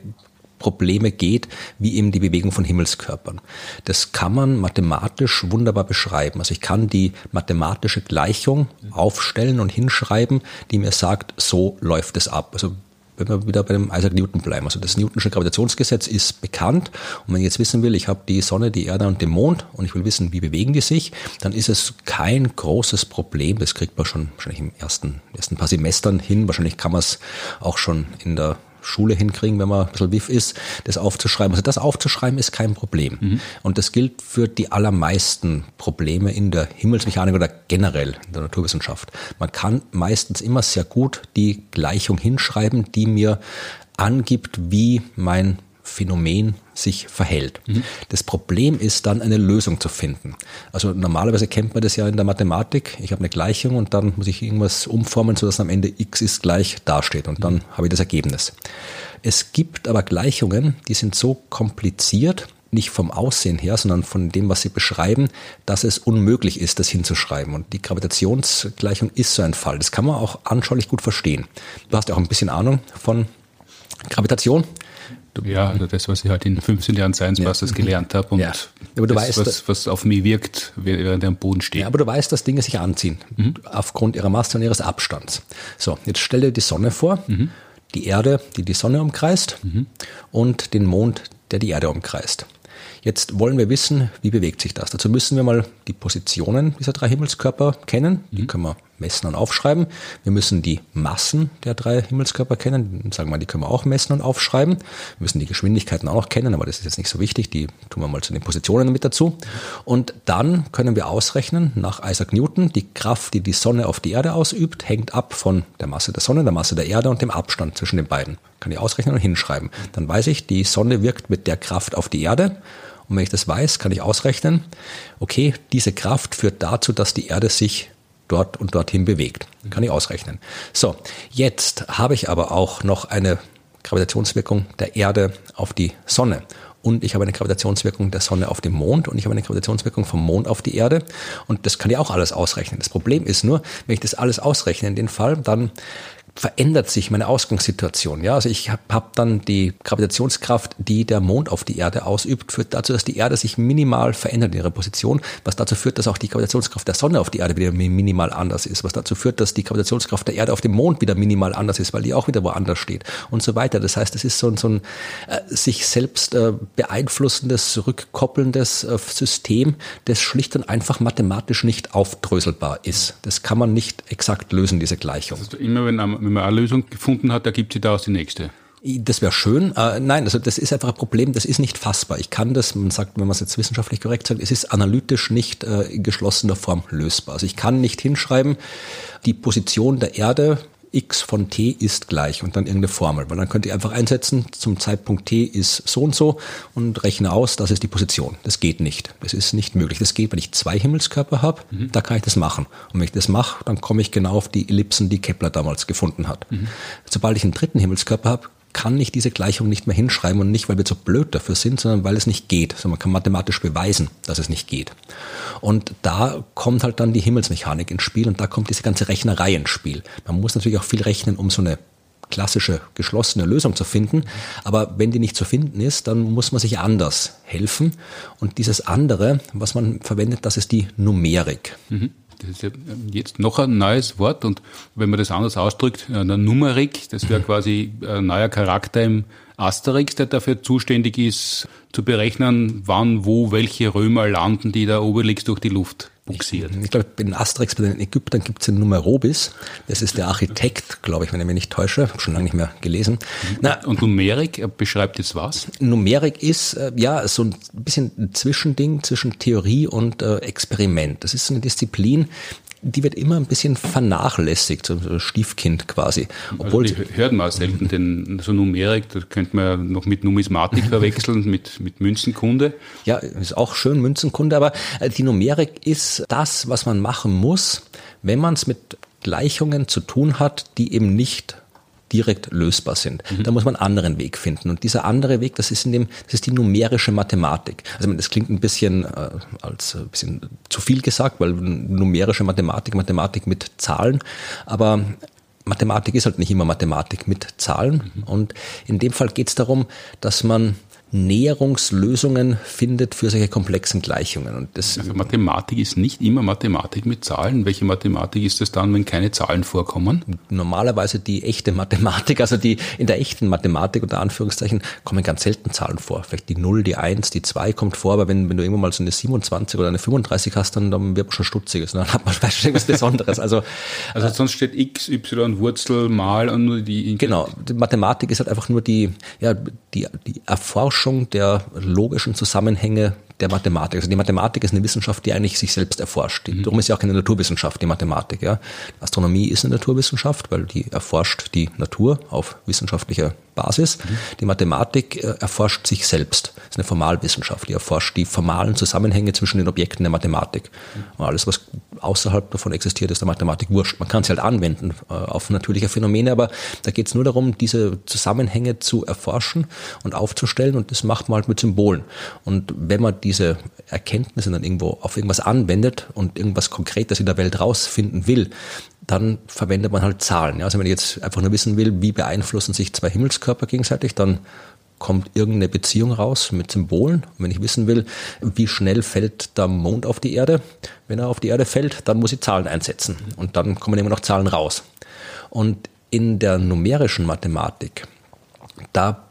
B: Probleme geht, wie eben die Bewegung von Himmelskörpern. Das kann man mathematisch wunderbar beschreiben. Also ich kann die mathematische Gleichung aufstellen und hinschreiben, die mir sagt, so läuft es ab. Also wenn wir wieder bei dem Isaac Newton bleiben. Also das Newtonsche Gravitationsgesetz ist bekannt. Und wenn ich jetzt wissen will, ich habe die Sonne, die Erde und den Mond und ich will wissen, wie bewegen die sich, dann ist es kein großes Problem. Das kriegt man schon wahrscheinlich im ersten, ersten paar Semestern hin. Wahrscheinlich kann man es auch schon in der Schule hinkriegen, wenn man ein bisschen wiff ist, das aufzuschreiben. Also das aufzuschreiben ist kein Problem. Mhm. Und das gilt für die allermeisten Probleme in der Himmelsmechanik oder generell in der Naturwissenschaft. Man kann meistens immer sehr gut die Gleichung hinschreiben, die mir angibt, wie mein Phänomen sich verhält. Mhm. Das Problem ist dann eine Lösung zu finden. Also normalerweise kennt man das ja in der Mathematik. Ich habe eine Gleichung und dann muss ich irgendwas umformen, sodass am Ende x ist gleich dasteht und dann habe ich das Ergebnis. Es gibt aber Gleichungen, die sind so kompliziert, nicht vom Aussehen her, sondern von dem, was sie beschreiben, dass es unmöglich ist, das hinzuschreiben. Und die Gravitationsgleichung ist so ein Fall. Das kann man auch anschaulich gut verstehen. Du hast ja auch ein bisschen Ahnung von Gravitation.
A: Ja, also das, was ich halt in 15 Jahren Science Masters ja. gelernt habe und ja. aber du das, weißt, was, was auf mich wirkt, während er am Boden steht. Ja,
B: aber du weißt, dass Dinge sich anziehen, mhm. aufgrund ihrer Masse und ihres Abstands. So, jetzt stell dir die Sonne vor, mhm. die Erde, die die Sonne umkreist mhm. und den Mond, der die Erde umkreist. Jetzt wollen wir wissen, wie bewegt sich das. Dazu müssen wir mal die Positionen dieser drei Himmelskörper kennen. Die mhm. können wir messen und aufschreiben. Wir müssen die Massen der drei Himmelskörper kennen. Sagen wir mal, die können wir auch messen und aufschreiben. Wir müssen die Geschwindigkeiten auch noch kennen, aber das ist jetzt nicht so wichtig. Die tun wir mal zu den Positionen mit dazu. Und dann können wir ausrechnen nach Isaac Newton, die Kraft, die die Sonne auf die Erde ausübt, hängt ab von der Masse der Sonne, der Masse der Erde und dem Abstand zwischen den beiden. Kann ich ausrechnen und hinschreiben. Dann weiß ich, die Sonne wirkt mit der Kraft auf die Erde. Und wenn ich das weiß, kann ich ausrechnen, okay, diese Kraft führt dazu, dass die Erde sich dort und dorthin bewegt. Kann ich ausrechnen. So, jetzt habe ich aber auch noch eine Gravitationswirkung der Erde auf die Sonne. Und ich habe eine Gravitationswirkung der Sonne auf den Mond und ich habe eine Gravitationswirkung vom Mond auf die Erde. Und das kann ich auch alles ausrechnen. Das Problem ist nur, wenn ich das alles ausrechne in den Fall, dann verändert sich meine Ausgangssituation. Ja, also ich habe hab dann die Gravitationskraft, die der Mond auf die Erde ausübt, führt dazu, dass die Erde sich minimal verändert in ihrer Position, was dazu führt, dass auch die Gravitationskraft der Sonne auf die Erde wieder minimal anders ist, was dazu führt, dass die Gravitationskraft der Erde auf dem Mond wieder minimal anders ist, weil die auch wieder woanders steht und so weiter. Das heißt, es ist so, ein, so ein äh, sich selbst äh, beeinflussendes, rückkoppelndes äh, System, das schlicht und einfach mathematisch nicht aufdröselbar ist. Das kann man nicht exakt lösen, diese Gleichung.
A: Heißt, immer wenn wenn man eine Lösung gefunden hat, ergibt sich daraus die nächste.
B: Das wäre schön. Äh, nein, also das ist einfach ein Problem, das ist nicht fassbar. Ich kann das, man sagt, wenn man es jetzt wissenschaftlich korrekt sagt, es ist analytisch nicht äh, in geschlossener Form lösbar. Also ich kann nicht hinschreiben, die Position der Erde x von t ist gleich und dann irgendeine Formel. Weil dann könnt ihr einfach einsetzen, zum Zeitpunkt t ist so und so und rechne aus, das ist die Position. Das geht nicht. Das ist nicht möglich. Das geht, wenn ich zwei Himmelskörper habe, mhm. da kann ich das machen. Und wenn ich das mache, dann komme ich genau auf die Ellipsen, die Kepler damals gefunden hat. Mhm. Sobald ich einen dritten Himmelskörper habe, kann ich diese Gleichung nicht mehr hinschreiben und nicht, weil wir zu blöd dafür sind, sondern weil es nicht geht. Also man kann mathematisch beweisen, dass es nicht geht. Und da kommt halt dann die Himmelsmechanik ins Spiel und da kommt diese ganze Rechnerei ins Spiel. Man muss natürlich auch viel rechnen, um so eine klassische geschlossene Lösung zu finden. Aber wenn die nicht zu finden ist, dann muss man sich anders helfen. Und dieses andere, was man verwendet, das ist die Numerik. Mhm.
A: Das ist ja jetzt noch ein neues Wort und wenn man das anders ausdrückt, eine Numerik, das wäre quasi ein neuer Charakter im Asterix, der dafür zuständig ist, zu berechnen, wann, wo, welche Römer landen, die der Obelix durch die Luft buxiert.
B: Ich, ich glaube, in Asterix bei den Ägyptern gibt es den Numerobis. Das ist der Architekt, glaube ich, wenn ich mich nicht täusche. Habe schon lange nicht mehr gelesen.
A: Na, und Numerik beschreibt jetzt was?
B: Numerik ist äh, ja so ein bisschen ein Zwischending zwischen Theorie und äh, Experiment. Das ist eine Disziplin, die wird immer ein bisschen vernachlässigt, so ein Stiefkind quasi.
A: Also Obwohl also die hört man selten, denn so Numerik, das könnte man noch mit Numismatik verwechseln, mit, mit Münzenkunde.
B: Ja, ist auch schön Münzenkunde, aber äh, die Numerik ist das, was man machen muss, wenn man es mit Gleichungen zu tun hat, die eben nicht direkt lösbar sind. Mhm. Da muss man einen anderen Weg finden. Und dieser andere Weg, das ist in dem, das ist die numerische Mathematik. Also das klingt ein bisschen äh, als ein bisschen zu viel gesagt, weil numerische Mathematik, Mathematik mit Zahlen, aber Mathematik ist halt nicht immer Mathematik mit Zahlen. Mhm. Und in dem Fall geht es darum, dass man Näherungslösungen findet für solche komplexen Gleichungen. Und
A: das also Mathematik ist nicht immer Mathematik mit Zahlen. Welche Mathematik ist es dann, wenn keine Zahlen vorkommen?
B: Normalerweise die echte Mathematik, also die in der echten Mathematik unter Anführungszeichen kommen ganz selten Zahlen vor. Vielleicht die 0, die 1, die 2 kommt vor, aber wenn, wenn du irgendwann mal so eine 27 oder eine 35 hast, dann, dann wird man schon stutziges. Dann hat man vielleicht irgendwas Besonderes. Also,
A: also äh, sonst steht x, y, Wurzel, mal und nur die...
B: Genau, die Mathematik ist halt einfach nur die, ja, die, die Erforschung Erforschung der logischen Zusammenhänge der Mathematik. Also die Mathematik ist eine Wissenschaft, die eigentlich sich selbst erforscht. Mhm. Darum ist ja auch keine Naturwissenschaft, die Mathematik. Ja. Astronomie ist eine Naturwissenschaft, weil die erforscht die Natur auf wissenschaftlicher Basis. Mhm. Die Mathematik äh, erforscht sich selbst. Das ist eine Formalwissenschaft, die erforscht die formalen Zusammenhänge zwischen den Objekten der Mathematik. Mhm. Und alles, was außerhalb davon existiert, ist der Mathematik wurscht. Man kann sie halt anwenden äh, auf natürliche Phänomene, aber da geht es nur darum, diese Zusammenhänge zu erforschen und aufzustellen und das macht man halt mit Symbolen. Und wenn man diese Erkenntnisse dann irgendwo auf irgendwas anwendet und irgendwas Konkretes in der Welt rausfinden will, dann verwendet man halt Zahlen. Also wenn ich jetzt einfach nur wissen will, wie beeinflussen sich zwei Himmelskörper gegenseitig, dann kommt irgendeine Beziehung raus mit Symbolen. Und wenn ich wissen will, wie schnell fällt der Mond auf die Erde, wenn er auf die Erde fällt, dann muss ich Zahlen einsetzen. Und dann kommen immer noch Zahlen raus. Und in der numerischen Mathematik, da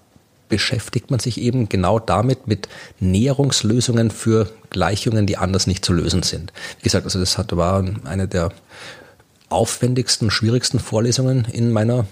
B: beschäftigt man sich eben genau damit mit Näherungslösungen für Gleichungen, die anders nicht zu lösen sind. Wie gesagt, also das hat, war eine der aufwendigsten, schwierigsten Vorlesungen in meiner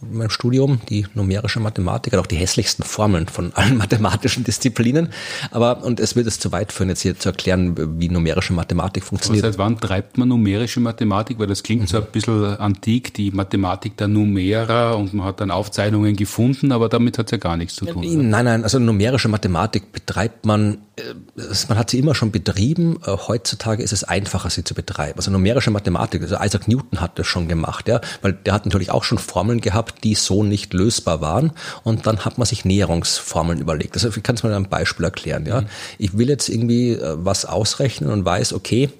B: meinem Studium, die numerische Mathematik, hat auch die hässlichsten Formeln von allen mathematischen Disziplinen. Aber, und es wird es zu weit führen, jetzt hier zu erklären, wie numerische Mathematik funktioniert.
A: Aber seit wann treibt man numerische Mathematik? Weil das klingt so ein bisschen antik, die Mathematik der Numera und man hat dann Aufzeichnungen gefunden, aber damit hat es ja gar nichts zu tun.
B: Nein, nein, also numerische Mathematik betreibt man, äh, man hat sie immer schon betrieben. Äh, heutzutage ist es einfacher, sie zu betreiben. Also numerische Mathematik, also Isaac Newton hat das schon gemacht, ja, weil der hat natürlich auch schon Formeln gehabt, die so nicht lösbar waren. Und dann hat man sich Näherungsformeln überlegt. Also ich kann es mal ein Beispiel erklären. Ja, mhm. ich will jetzt irgendwie äh, was ausrechnen und weiß, okay,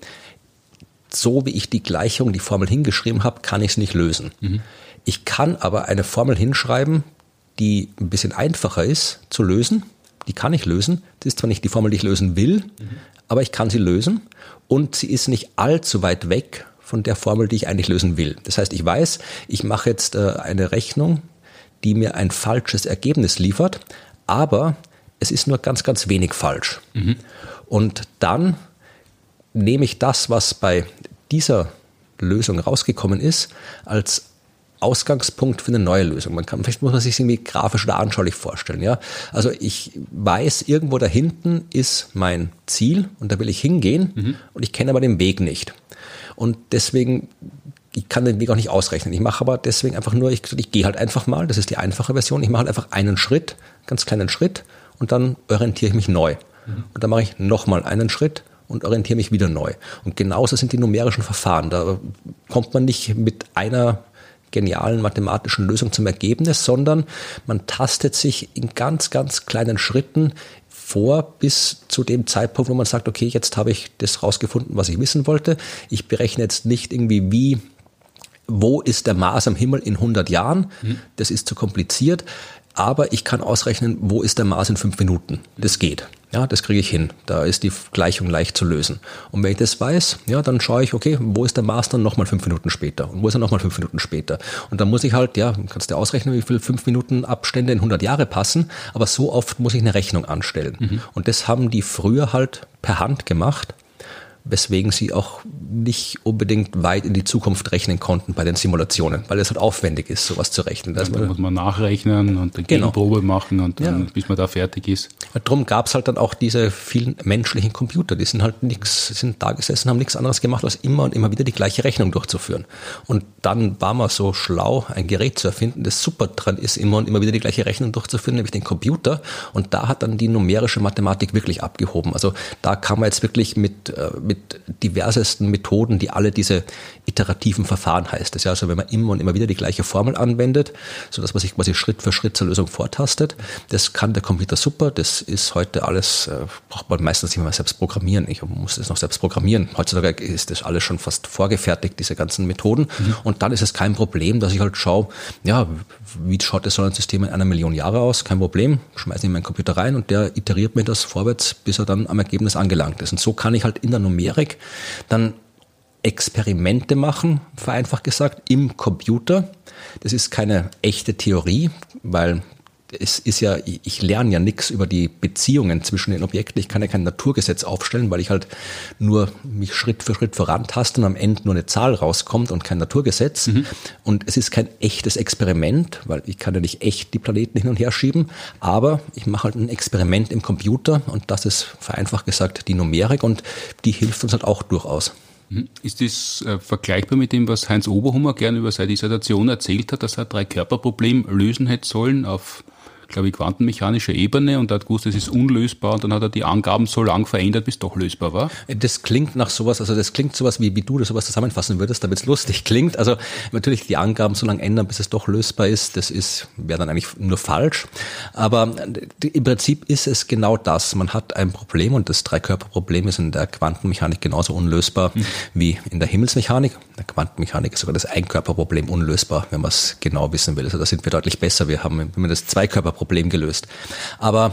B: so wie ich die Gleichung, die Formel hingeschrieben habe, kann ich es nicht lösen. Mhm. Ich kann aber eine Formel hinschreiben, die ein bisschen einfacher ist zu lösen. Die kann ich lösen. Das ist zwar nicht die Formel, die ich lösen will, mhm. aber ich kann sie lösen. Und sie ist nicht allzu weit weg von der Formel, die ich eigentlich lösen will. Das heißt, ich weiß, ich mache jetzt äh, eine Rechnung, die mir ein falsches Ergebnis liefert, aber es ist nur ganz, ganz wenig falsch. Mhm. Und dann nehme ich das, was bei dieser Lösung rausgekommen ist, als Ausgangspunkt für eine neue Lösung. Man kann, vielleicht muss man sich irgendwie grafisch oder anschaulich vorstellen, ja. Also ich weiß, irgendwo da hinten ist mein Ziel und da will ich hingehen mhm. und ich kenne aber den Weg nicht. Und deswegen, ich kann den Weg auch nicht ausrechnen. Ich mache aber deswegen einfach nur, ich, ich gehe halt einfach mal, das ist die einfache Version, ich mache halt einfach einen Schritt, ganz kleinen Schritt und dann orientiere ich mich neu. Mhm. Und dann mache ich nochmal einen Schritt und orientiere mich wieder neu. Und genauso sind die numerischen Verfahren. Da kommt man nicht mit einer genialen mathematischen Lösung zum Ergebnis, sondern man tastet sich in ganz, ganz kleinen Schritten vor bis zu dem Zeitpunkt, wo man sagt, okay, jetzt habe ich das rausgefunden, was ich wissen wollte. Ich berechne jetzt nicht irgendwie, wie, wo ist der Mars am Himmel in 100 Jahren. Mhm. Das ist zu kompliziert. Aber ich kann ausrechnen, wo ist der Mars in fünf Minuten. Das geht. Ja, das kriege ich hin. Da ist die Gleichung leicht zu lösen. Und wenn ich das weiß, ja, dann schaue ich, okay, wo ist der dann nochmal fünf Minuten später? Und wo ist er nochmal fünf Minuten später? Und dann muss ich halt, ja, kannst du ausrechnen, wie viele fünf Minuten Abstände in 100 Jahre passen. Aber so oft muss ich eine Rechnung anstellen. Mhm. Und das haben die früher halt per Hand gemacht weswegen sie auch nicht unbedingt weit in die Zukunft rechnen konnten bei den Simulationen, weil es halt aufwendig ist, sowas zu rechnen.
A: Da muss man nachrechnen und eine genau. Gegenprobe machen und dann, ja. bis man da fertig ist.
B: Darum gab es halt dann auch diese vielen menschlichen Computer, die sind halt nichts, sind da gesessen, haben nichts anderes gemacht, als immer und immer wieder die gleiche Rechnung durchzuführen. Und dann war man so schlau, ein Gerät zu erfinden, das super dran ist, immer und immer wieder die gleiche Rechnung durchzuführen, nämlich den Computer. Und da hat dann die numerische Mathematik wirklich abgehoben. Also da kann man jetzt wirklich mit, äh, mit diversesten Methoden, die alle diese iterativen Verfahren heißt es ja. Also wenn man immer und immer wieder die gleiche Formel anwendet, so dass man sich quasi Schritt für Schritt zur Lösung vortastet, das kann der Computer super. Das ist heute alles, äh, braucht man meistens nicht mehr selbst programmieren. Ich muss das noch selbst programmieren. Heutzutage ist das alles schon fast vorgefertigt, diese ganzen Methoden. Mhm. Und dann ist es kein Problem, dass ich halt schaue, ja, wie schaut das Sonnensystem in einer Million Jahre aus? Kein Problem. Schmeiße in meinen Computer rein und der iteriert mir das vorwärts, bis er dann am Ergebnis angelangt ist. Und so kann ich halt in der Numerik dann Experimente machen, vereinfacht gesagt, im Computer. Das ist keine echte Theorie, weil es ist ja, ich lerne ja nichts über die Beziehungen zwischen den Objekten. Ich kann ja kein Naturgesetz aufstellen, weil ich halt nur mich Schritt für Schritt vorantaste und am Ende nur eine Zahl rauskommt und kein Naturgesetz. Mhm. Und es ist kein echtes Experiment, weil ich kann ja nicht echt die Planeten hin und her schieben. Aber ich mache halt ein Experiment im Computer und das ist vereinfacht gesagt die Numerik und die hilft uns halt auch durchaus.
A: Mhm. Ist das äh, vergleichbar mit dem, was Heinz Oberhummer gerne über seine Dissertation erzählt hat, dass er drei Körperproblem lösen hätte sollen auf glaube ich, quantenmechanischer Ebene und er hat gewusst, es ist unlösbar und dann hat er die Angaben so lang verändert, bis doch lösbar war.
B: Das klingt nach sowas, also das klingt sowas, wie, wie du das sowas zusammenfassen würdest, damit es lustig klingt. Also natürlich die Angaben so lange ändern, bis es doch lösbar ist, das ist, wäre dann eigentlich nur falsch. Aber im Prinzip ist es genau das. Man hat ein Problem und das Dreikörperproblem ist in der Quantenmechanik genauso unlösbar mhm. wie in der Himmelsmechanik. In der Quantenmechanik ist sogar das Einkörperproblem unlösbar, wenn man es genau wissen will. Also da sind wir deutlich besser. Wir haben, wenn man das Zweikörperproblem Problem gelöst. Aber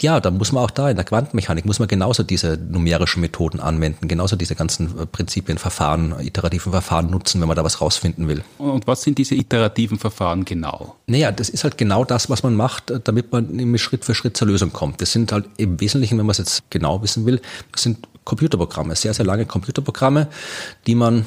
B: ja, da muss man auch da in der Quantenmechanik muss man genauso diese numerischen Methoden anwenden, genauso diese ganzen äh, Prinzipien, Verfahren, iterativen Verfahren nutzen, wenn man da was rausfinden will.
A: Und was sind diese iterativen Verfahren genau?
B: Naja, das ist halt genau das, was man macht, äh, damit man Schritt für Schritt zur Lösung kommt. Das sind halt im Wesentlichen, wenn man es jetzt genau wissen will, sind Computerprogramme, sehr, sehr lange Computerprogramme, die man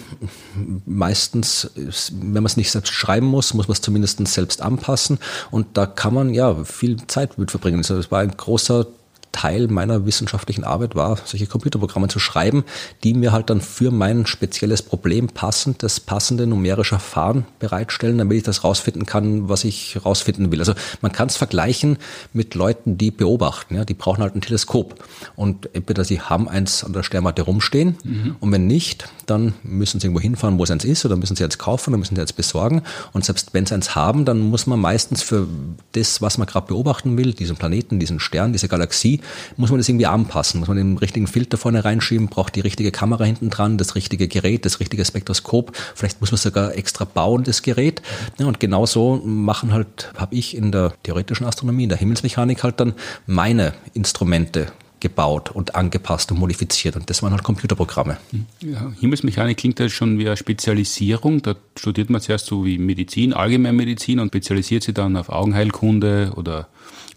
B: meistens, wenn man es nicht selbst schreiben muss, muss man es zumindest selbst anpassen. Und da kann man ja viel Zeit mit verbringen. Also das war ein großer Teil meiner wissenschaftlichen Arbeit war, solche Computerprogramme zu schreiben, die mir halt dann für mein spezielles Problem passend das passende numerische Verfahren bereitstellen, damit ich das rausfinden kann, was ich rausfinden will. Also man kann es vergleichen mit Leuten, die beobachten. Ja, die brauchen halt ein Teleskop. Und entweder sie haben eins an der Sternwarte rumstehen mhm. und wenn nicht, dann müssen sie irgendwo hinfahren, wo es eins ist oder müssen sie eins kaufen oder müssen sie eins besorgen. Und selbst wenn sie eins haben, dann muss man meistens für das, was man gerade beobachten will, diesen Planeten, diesen Stern, diese Galaxie, muss man das irgendwie anpassen, muss man den richtigen Filter vorne reinschieben, braucht die richtige Kamera hinten dran, das richtige Gerät, das richtige Spektroskop, vielleicht muss man sogar extra bauen, das Gerät. Ja, und genauso machen halt, habe ich in der theoretischen Astronomie, in der Himmelsmechanik halt dann meine Instrumente gebaut und angepasst und modifiziert. Und das waren halt Computerprogramme.
A: Ja, Himmelsmechanik klingt ja schon wie eine Spezialisierung. Da studiert man zuerst so wie Medizin, Allgemeinmedizin und spezialisiert sich dann auf Augenheilkunde oder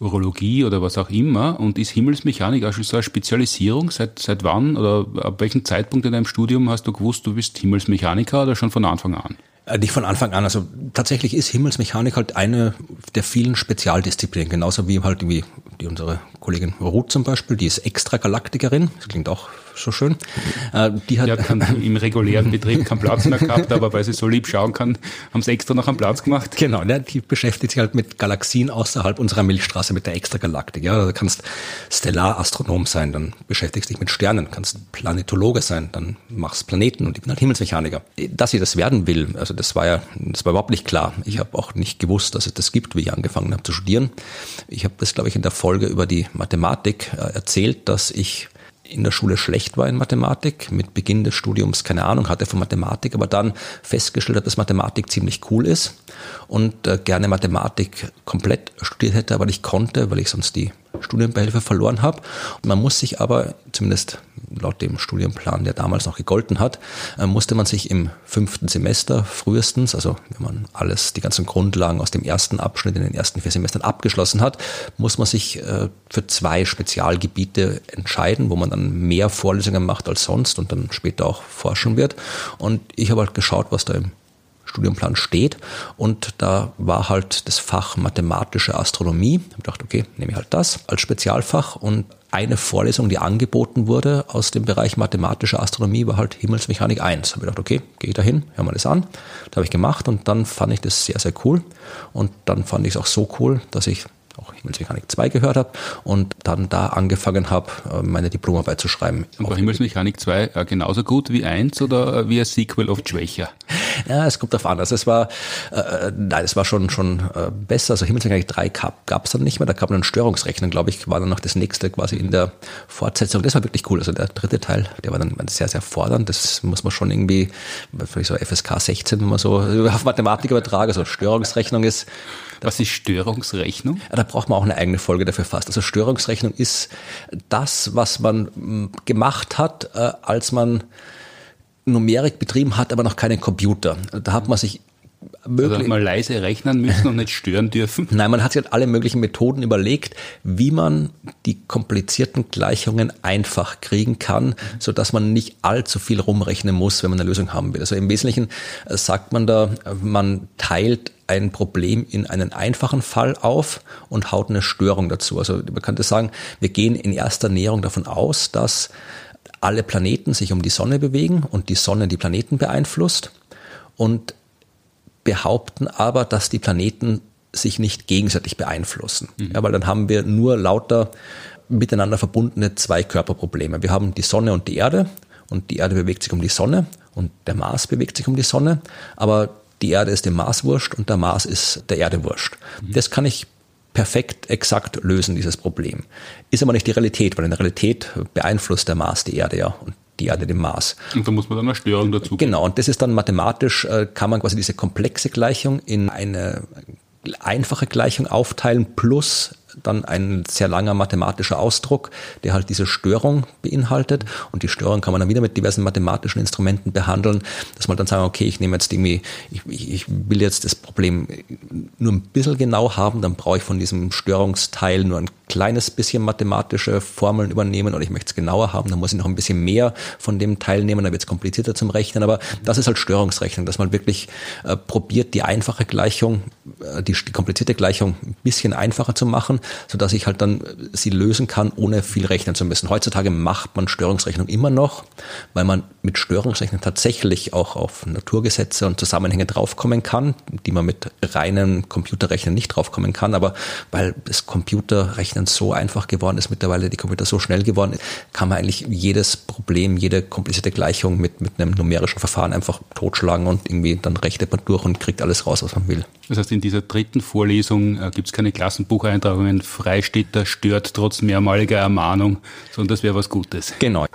A: Urologie oder was auch immer. Und ist Himmelsmechanik auch schon so eine Spezialisierung? Seit, seit wann oder ab welchem Zeitpunkt in deinem Studium hast du gewusst, du bist Himmelsmechaniker oder schon von Anfang an?
B: Äh, nicht von Anfang an. Also tatsächlich ist Himmelsmechanik halt eine der vielen Spezialdisziplinen, genauso wie halt wie die unsere Kollegin Ruth zum Beispiel, die ist Extragalaktikerin. Das klingt auch so schön.
A: Äh, die hat, ja, kann, im regulären Betrieb keinen Platz mehr gehabt, aber weil sie so lieb schauen kann, haben sie extra noch einen Platz gemacht.
B: Genau, ne, die beschäftigt sich halt mit Galaxien außerhalb unserer Milchstraße, mit der Extragalaktik. Ja, du kannst Stellarastronom sein, dann beschäftigst dich mit Sternen, kannst Planetologe sein, dann machst Planeten und ich bin halt Himmelsmechaniker. Dass sie das werden will, also das war ja, das war überhaupt nicht klar. Ich habe auch nicht gewusst, dass es das gibt, wie ich angefangen habe zu studieren. Ich habe das, glaube ich, in der Folge über die Mathematik äh, erzählt, dass ich in der Schule schlecht war in Mathematik, mit Beginn des Studiums keine Ahnung hatte von Mathematik, aber dann festgestellt hat, dass Mathematik ziemlich cool ist und äh, gerne Mathematik komplett studiert hätte, aber nicht konnte, weil ich sonst die Studienbeihilfe verloren habe. Man muss sich aber, zumindest laut dem Studienplan, der damals noch gegolten hat, äh, musste man sich im fünften Semester frühestens, also wenn man alles, die ganzen Grundlagen aus dem ersten Abschnitt in den ersten vier Semestern abgeschlossen hat, muss man sich äh, für zwei Spezialgebiete entscheiden, wo man dann mehr Vorlesungen macht als sonst und dann später auch forschen wird. Und ich habe halt geschaut, was da im Studienplan steht. Und da war halt das Fach mathematische Astronomie. Ich habe gedacht, okay, nehme ich halt das als Spezialfach. Und eine Vorlesung, die angeboten wurde aus dem Bereich mathematische Astronomie, war halt Himmelsmechanik 1. Da habe ich gedacht, okay, gehe ich da hin, höre mal das an. Das habe ich gemacht und dann fand ich das sehr, sehr cool. Und dann fand ich es auch so cool, dass ich auch Himmelsmechanik 2 gehört habe und dann da angefangen habe, äh, meine Diplomarbeit zu schreiben.
A: Und war Himmelsmechanik 2 äh, genauso gut wie 1 oder äh, wie ein Sequel oft schwächer?
B: Ja, es kommt darauf an. Also es war, äh, nein, es war schon, schon äh, besser. Also Himmelsmechanik 3 gab es dann nicht mehr. Da kam dann Störungsrechnen, glaube ich, war dann noch das nächste quasi in der Fortsetzung. Das war wirklich cool. Also der dritte Teil, der war dann sehr, sehr fordernd. Das muss man schon irgendwie, vielleicht so FSK 16, wenn man so auf Mathematik übertragen, also Störungsrechnung ist,
A: was ist Störungsrechnung?
B: Ja, da braucht man auch eine eigene Folge dafür fast. Also Störungsrechnung ist das, was man hm, gemacht hat, äh, als man Numerik betrieben hat, aber noch keinen Computer. Da hat man sich
A: möglich. Also mal leise rechnen müssen und nicht stören dürfen.
B: Nein, man hat sich halt alle möglichen Methoden überlegt, wie man die komplizierten Gleichungen einfach kriegen kann, so dass man nicht allzu viel rumrechnen muss, wenn man eine Lösung haben will. Also im Wesentlichen äh, sagt man da, man teilt ein Problem in einen einfachen Fall auf und haut eine Störung dazu. Also man könnte sagen, wir gehen in erster Näherung davon aus, dass alle Planeten sich um die Sonne bewegen und die Sonne die Planeten beeinflusst. Und behaupten aber, dass die Planeten sich nicht gegenseitig beeinflussen. Mhm. Ja, weil dann haben wir nur lauter miteinander verbundene Zweikörperprobleme. Wir haben die Sonne und die Erde und die Erde bewegt sich um die Sonne und der Mars bewegt sich um die Sonne, aber die Erde ist dem Mars wurscht und der Mars ist der Erde wurscht. Mhm. Das kann ich perfekt exakt lösen, dieses Problem. Ist aber nicht die Realität, weil in der Realität beeinflusst der Mars die Erde ja und die Erde dem Maß.
A: Und da muss man dann eine Störung dazu.
B: Genau, und das ist dann mathematisch, äh, kann man quasi diese komplexe Gleichung in eine einfache Gleichung aufteilen plus dann ein sehr langer mathematischer Ausdruck, der halt diese Störung beinhaltet. Und die Störung kann man dann wieder mit diversen mathematischen Instrumenten behandeln, dass man dann sagen, okay, ich nehme jetzt irgendwie, ich, ich will jetzt das Problem nur ein bisschen genau haben, dann brauche ich von diesem Störungsteil nur ein kleines bisschen mathematische Formeln übernehmen oder ich möchte es genauer haben, dann muss ich noch ein bisschen mehr von dem Teil nehmen, dann wird es komplizierter zum Rechnen. Aber das ist halt Störungsrechnung, dass man wirklich äh, probiert, die einfache Gleichung, äh, die, die komplizierte Gleichung ein bisschen einfacher zu machen so dass ich halt dann sie lösen kann, ohne viel rechnen zu müssen. Heutzutage macht man Störungsrechnung immer noch, weil man mit Störungsrechnung tatsächlich auch auf Naturgesetze und Zusammenhänge draufkommen kann, die man mit reinen Computerrechnen nicht draufkommen kann. Aber weil das Computerrechnen so einfach geworden ist, mittlerweile die Computer so schnell geworden ist, kann man eigentlich jedes Problem, jede komplizierte Gleichung mit, mit einem numerischen Verfahren einfach totschlagen und irgendwie dann rechnet man durch und kriegt alles raus, was man will.
A: Das heißt, in dieser dritten Vorlesung äh, gibt es keine Klassenbucheintragungen, Freistädter stört trotz mehrmaliger Ermahnung, sondern das wäre was Gutes.
B: Genau.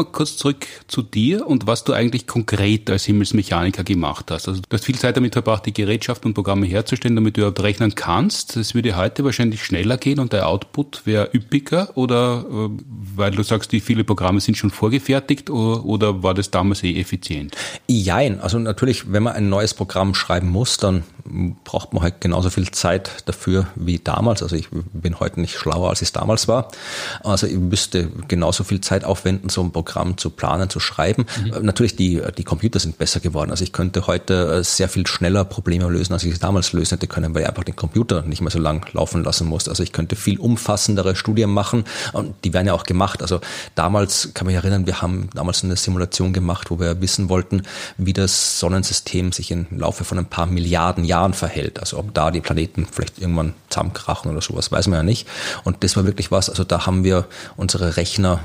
A: Wir kurz zurück zu dir und was du eigentlich konkret als Himmelsmechaniker gemacht hast. Also du hast viel Zeit damit verbracht, die Gerätschaften und Programme herzustellen, damit du überhaupt rechnen kannst. Das würde heute wahrscheinlich schneller gehen und der Output wäre üppiger oder äh, weil du sagst, die viele Programme sind schon vorgefertigt oder, war das damals eh effizient?
B: Jein, also natürlich, wenn man ein neues Programm schreiben muss, dann braucht man halt genauso viel Zeit dafür wie damals. Also ich bin heute nicht schlauer, als ich es damals war. Also ich müsste genauso viel Zeit aufwenden, so ein Programm zu planen, zu schreiben. Mhm. Natürlich, die, die Computer sind besser geworden. Also ich könnte heute äh, sehr viel schneller Probleme lösen, als ich es damals lösen hätte können, weil ich einfach den Computer nicht mehr so lang laufen lassen muss. Also ich könnte viel umfassendere Studien machen und die werden ja auch gemacht. Also damals kann mich erinnern, wir haben damals eine Simulation gemacht, wo wir wissen wollten, wie das Sonnensystem sich im Laufe von ein paar Milliarden Jahren verhält. Also ob da die Planeten vielleicht irgendwann zusammenkrachen oder sowas, weiß man ja nicht. Und das war wirklich was, also da haben wir unsere Rechner,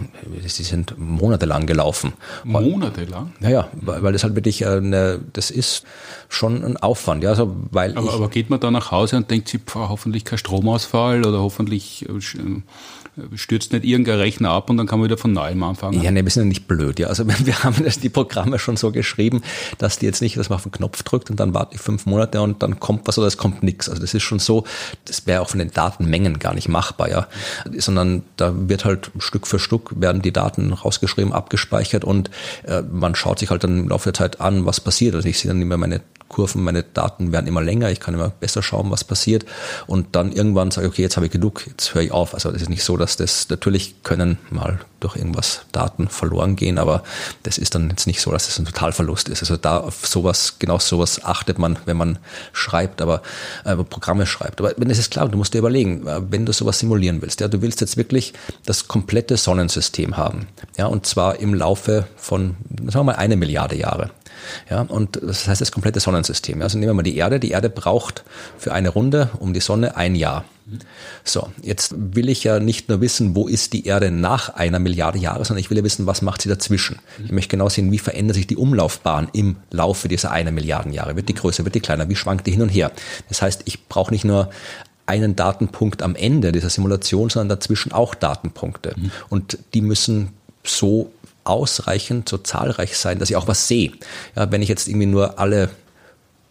B: sie sind monatelang gelaufen.
A: Monatelang?
B: Ja, ja, weil, weil das halt wirklich eine, das ist schon ein Aufwand. Ja, also weil
A: aber, aber geht man da nach Hause und denkt sich, hoffentlich kein Stromausfall oder hoffentlich äh, stürzt nicht irgendein Rechner ab und dann kann man wieder von neuem anfangen.
B: Ja, ne, wir sind ja nicht blöd. Ja. Also wir haben das, die Programme schon so geschrieben, dass die jetzt nicht, dass man auf den Knopf drückt und dann warte ich fünf Monate und dann kommt was oder es kommt nichts. Also das ist schon so, das wäre auch von den Datenmengen gar nicht machbar, ja. Sondern da wird halt Stück für Stück werden die Daten rausgeschrieben, abgespeichert und äh, man schaut sich halt dann im Laufe der Zeit an, was passiert. Also ich sehe dann immer meine Kurven, meine Daten werden immer länger, ich kann immer besser schauen, was passiert und dann irgendwann sage ich, okay, jetzt habe ich genug, jetzt höre ich auf. Also es ist nicht so, dass das, natürlich können mal durch irgendwas Daten verloren gehen, aber das ist dann jetzt nicht so, dass es das ein Totalverlust ist. Also da auf sowas, genau sowas achtet man, wenn man schreibt, aber äh, Programme schreibt. Aber wenn es ist klar, du musst dir überlegen, äh, wenn du sowas simulieren willst, ja, du willst jetzt wirklich das komplette Sonnensystem haben, ja, und zwar im Laufe von, sagen wir mal, eine Milliarde Jahre. Ja, und das heißt das komplette Sonnensystem. Also nehmen wir mal die Erde. Die Erde braucht für eine Runde um die Sonne ein Jahr. So, jetzt will ich ja nicht nur wissen, wo ist die Erde nach einer Milliarde Jahre, sondern ich will ja wissen, was macht sie dazwischen. Ich möchte genau sehen, wie verändert sich die Umlaufbahn im Laufe dieser einer Milliarden Jahre. Wird die größer, wird die kleiner, wie schwankt die hin und her? Das heißt, ich brauche nicht nur einen Datenpunkt am Ende dieser Simulation, sondern dazwischen auch Datenpunkte. Und die müssen so ausreichend, so zahlreich sein, dass ich auch was sehe. Ja, wenn ich jetzt irgendwie nur alle